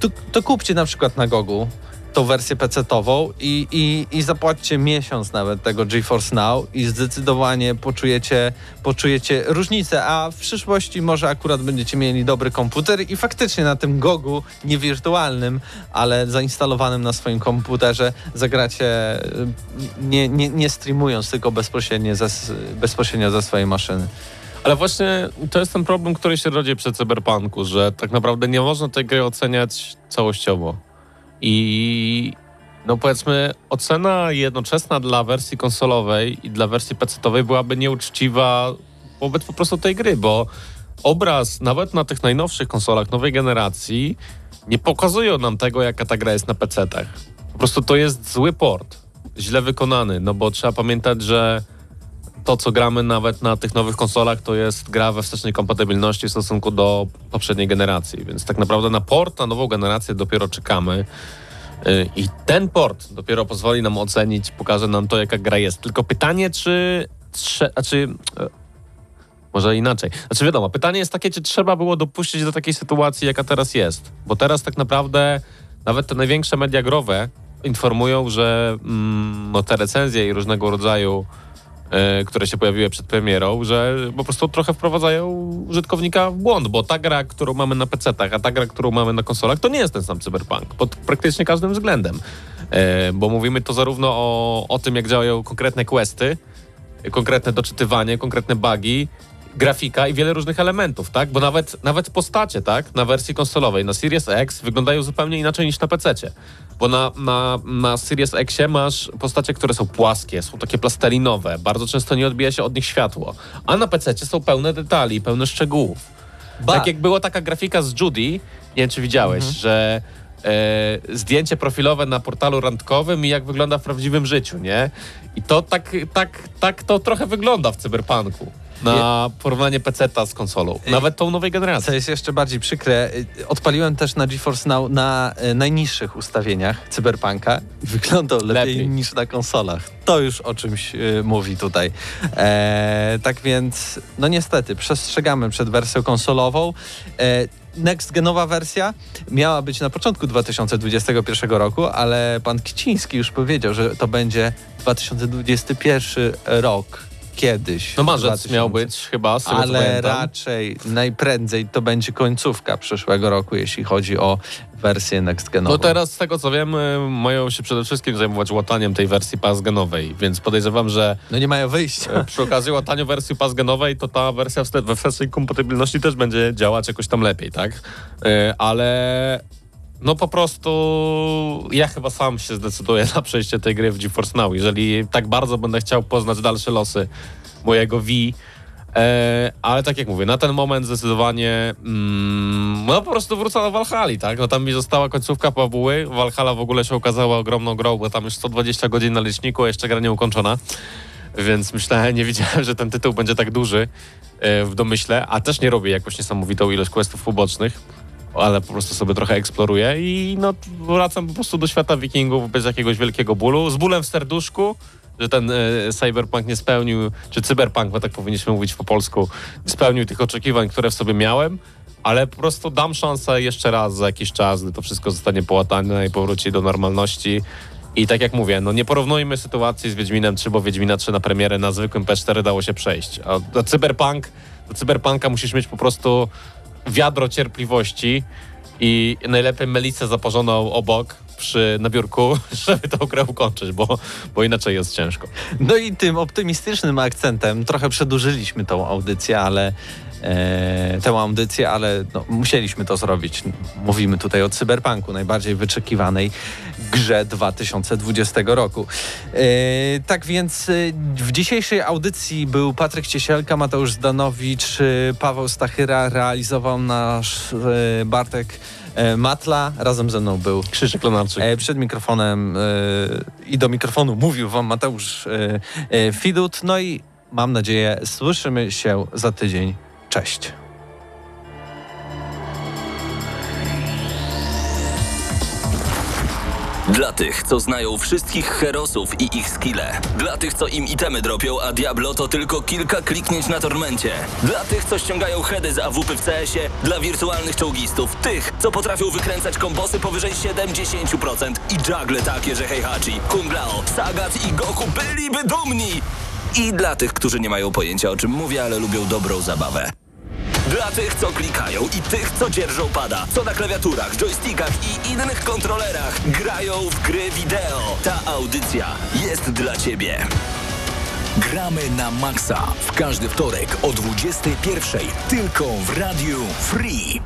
Speaker 1: to, to kupcie na przykład na Gogu tą wersję PC-tową i, i, i zapłaćcie miesiąc nawet tego GeForce Now i zdecydowanie poczujecie, poczujecie różnicę, a w przyszłości może akurat będziecie mieli dobry komputer i faktycznie na tym Gogu, nie wirtualnym, ale zainstalowanym na swoim komputerze zagracie y, nie, nie, nie streamując, tylko bezpośrednio ze, bezpośrednio ze swojej maszyny.
Speaker 6: Ale właśnie to jest ten problem, który się rodzi przy cyberpunku, że tak naprawdę nie można tej gry oceniać całościowo. I no powiedzmy, ocena jednoczesna dla wersji konsolowej i dla wersji PC-owej byłaby nieuczciwa wobec po prostu tej gry, bo obraz nawet na tych najnowszych konsolach nowej generacji nie pokazują nam tego, jaka ta gra jest na PC-tach. Po prostu to jest zły port, źle wykonany, no bo trzeba pamiętać, że to, co gramy nawet na tych nowych konsolach, to jest gra we wstecznej kompatybilności w stosunku do poprzedniej generacji, więc tak naprawdę na port, na nową generację dopiero czekamy. Y, I ten port dopiero pozwoli nam ocenić, pokaże nam to, jaka gra jest. Tylko pytanie, czy... Trze- a czy e, może inaczej. Znaczy wiadomo, pytanie jest takie, czy trzeba było dopuścić do takiej sytuacji, jaka teraz jest. Bo teraz tak naprawdę nawet te największe media growe informują, że mm, no, te recenzje i różnego rodzaju, które się pojawiły przed premierą, że po prostu trochę wprowadzają użytkownika w błąd, bo ta gra, którą mamy na PC-tach, a ta gra, którą mamy na konsolach, to nie jest ten sam cyberpunk pod praktycznie każdym względem. E, bo mówimy to zarówno o, o tym, jak działają konkretne questy, konkretne doczytywanie, konkretne bugi, grafika i wiele różnych elementów, tak? Bo nawet, nawet postacie, tak? Na wersji konsolowej, na Series X wyglądają zupełnie inaczej niż na PC-cie. Bo na, na, na Series Xie masz postacie, które są płaskie, są takie plastelinowe, bardzo często nie odbija się od nich światło. A na PC-cie są pełne detali, pełne szczegółów.
Speaker 1: Ba-
Speaker 6: Tak jak była taka grafika z Judy, nie wiem czy widziałeś, że e, zdjęcie profilowe na portalu randkowym i jak wygląda w prawdziwym życiu, nie? I to tak, tak, tak to trochę wygląda w cyberpunku. Na porównanie PC-ta z konsolą. Nawet tą nowej generacji.
Speaker 1: Co jest jeszcze bardziej przykre, odpaliłem też na GeForce Now na y, najniższych ustawieniach Cyberpunka i wyglądał lepiej,
Speaker 6: Lepiej.
Speaker 1: niż na konsolach. To już o czymś y, mówi tutaj. E, tak więc, no niestety, przestrzegamy przed wersją konsolową. E, Next genowa wersja miała być na początku 2021 roku, ale pan Kiciński już powiedział, że to będzie 2021 rok kiedyś.
Speaker 6: No marzec
Speaker 1: 2000.
Speaker 6: miał być chyba, z
Speaker 1: Ale
Speaker 6: pamiętam.
Speaker 1: raczej najprędzej to będzie końcówka przyszłego roku, jeśli chodzi o wersję next genową.
Speaker 6: No teraz z tego co wiem, y, mają się przede wszystkim zajmować łataniem tej wersji pasgenowej, więc podejrzewam, że
Speaker 1: No nie mają wyjścia.
Speaker 6: e, przy okazji łataniu wersji pasgenowej, to ta wersja we wstecznej kompatybilności też będzie działać jakoś tam lepiej, tak? E, Ale no po prostu ja chyba sam się zdecyduję [laughs] na przejście tej gry w GeForce Now. Jeżeli tak bardzo będę chciał poznać dalsze losy mojego V, E, ale tak jak mówię, na ten moment zdecydowanie mm, no po prostu wrócę do Valhalla, tak? No tam mi została końcówka fabuły. Valhalla w ogóle się okazała ogromną grą, bo tam już 120 godzin na liczniku, a jeszcze gra nie ukończona. Więc myślałem, [laughs] nie wiedziałem, że ten tytuł będzie tak duży e, w domyśle, a też nie robię jakąś niesamowitą ilość questów pobocznych, ale po prostu sobie trochę eksploruję i no wracam po prostu do świata wikingów bez jakiegoś wielkiego bólu, z bólem w serduszku, że ten e, cyberpunk nie spełnił, czy cyberpunk, bo tak powinniśmy mówić po polsku, nie spełnił tych oczekiwań, które w sobie miałem, ale po prostu dam szansę jeszcze raz za jakiś czas, gdy to wszystko zostanie połatane i powróci do normalności. I tak jak mówię, no nie porównujmy sytuacji z Wiedźminem 3, bo Wiedźmina 3 na premierę na zwykłym P4 dało się przejść. A do cyberpunk, do cyberpunka musisz mieć po prostu wiadro cierpliwości i najlepiej melicę zaparzoną obok przy na biurku, [laughs] żeby tą grę ukończyć, bo, bo inaczej jest ciężko.
Speaker 1: No i tym optymistycznym akcentem trochę przedłużyliśmy tą audycję, ale e, tę audycję, ale no, musieliśmy to zrobić. Mówimy tutaj o cyberpunku, najbardziej wyczekiwanej grze 2020 roku. E, tak więc e, w dzisiejszej audycji był Patryk Ciesielka, Mateusz Zdanowicz, e, Paweł Stachyra, realizował nasz e, Bartek e, Matla, razem ze mną był
Speaker 6: Krzyszek Lenarczyk.
Speaker 1: Przed mikrofonem i do mikrofonu mówił wam Mateusz Fidut. No i mam nadzieję, słyszymy się za tydzień. Cześć.
Speaker 7: Dla tych, co znają wszystkich herosów i ich skille. Dla tych, co im itemy dropią, a Diablo to tylko kilka kliknięć na tormencie. Dla tych, co ściągają heady z AWP w CS-ie. Dla wirtualnych czołgistów. Tych, co potrafią wykręcać kombosy powyżej 70% i juggle takie, że Heihachi, Kung Lao, Sagat i Goku byliby dumni. I dla tych, którzy nie mają pojęcia o czym mówię, ale lubią dobrą zabawę. Dla tych, co klikają i tych, co dzierżą pada, co na klawiaturach, joystickach i innych kontrolerach grają w gry wideo. Ta audycja jest dla ciebie.
Speaker 4: Gramy na maksa w każdy wtorek o 21.00 tylko w Radiu Free.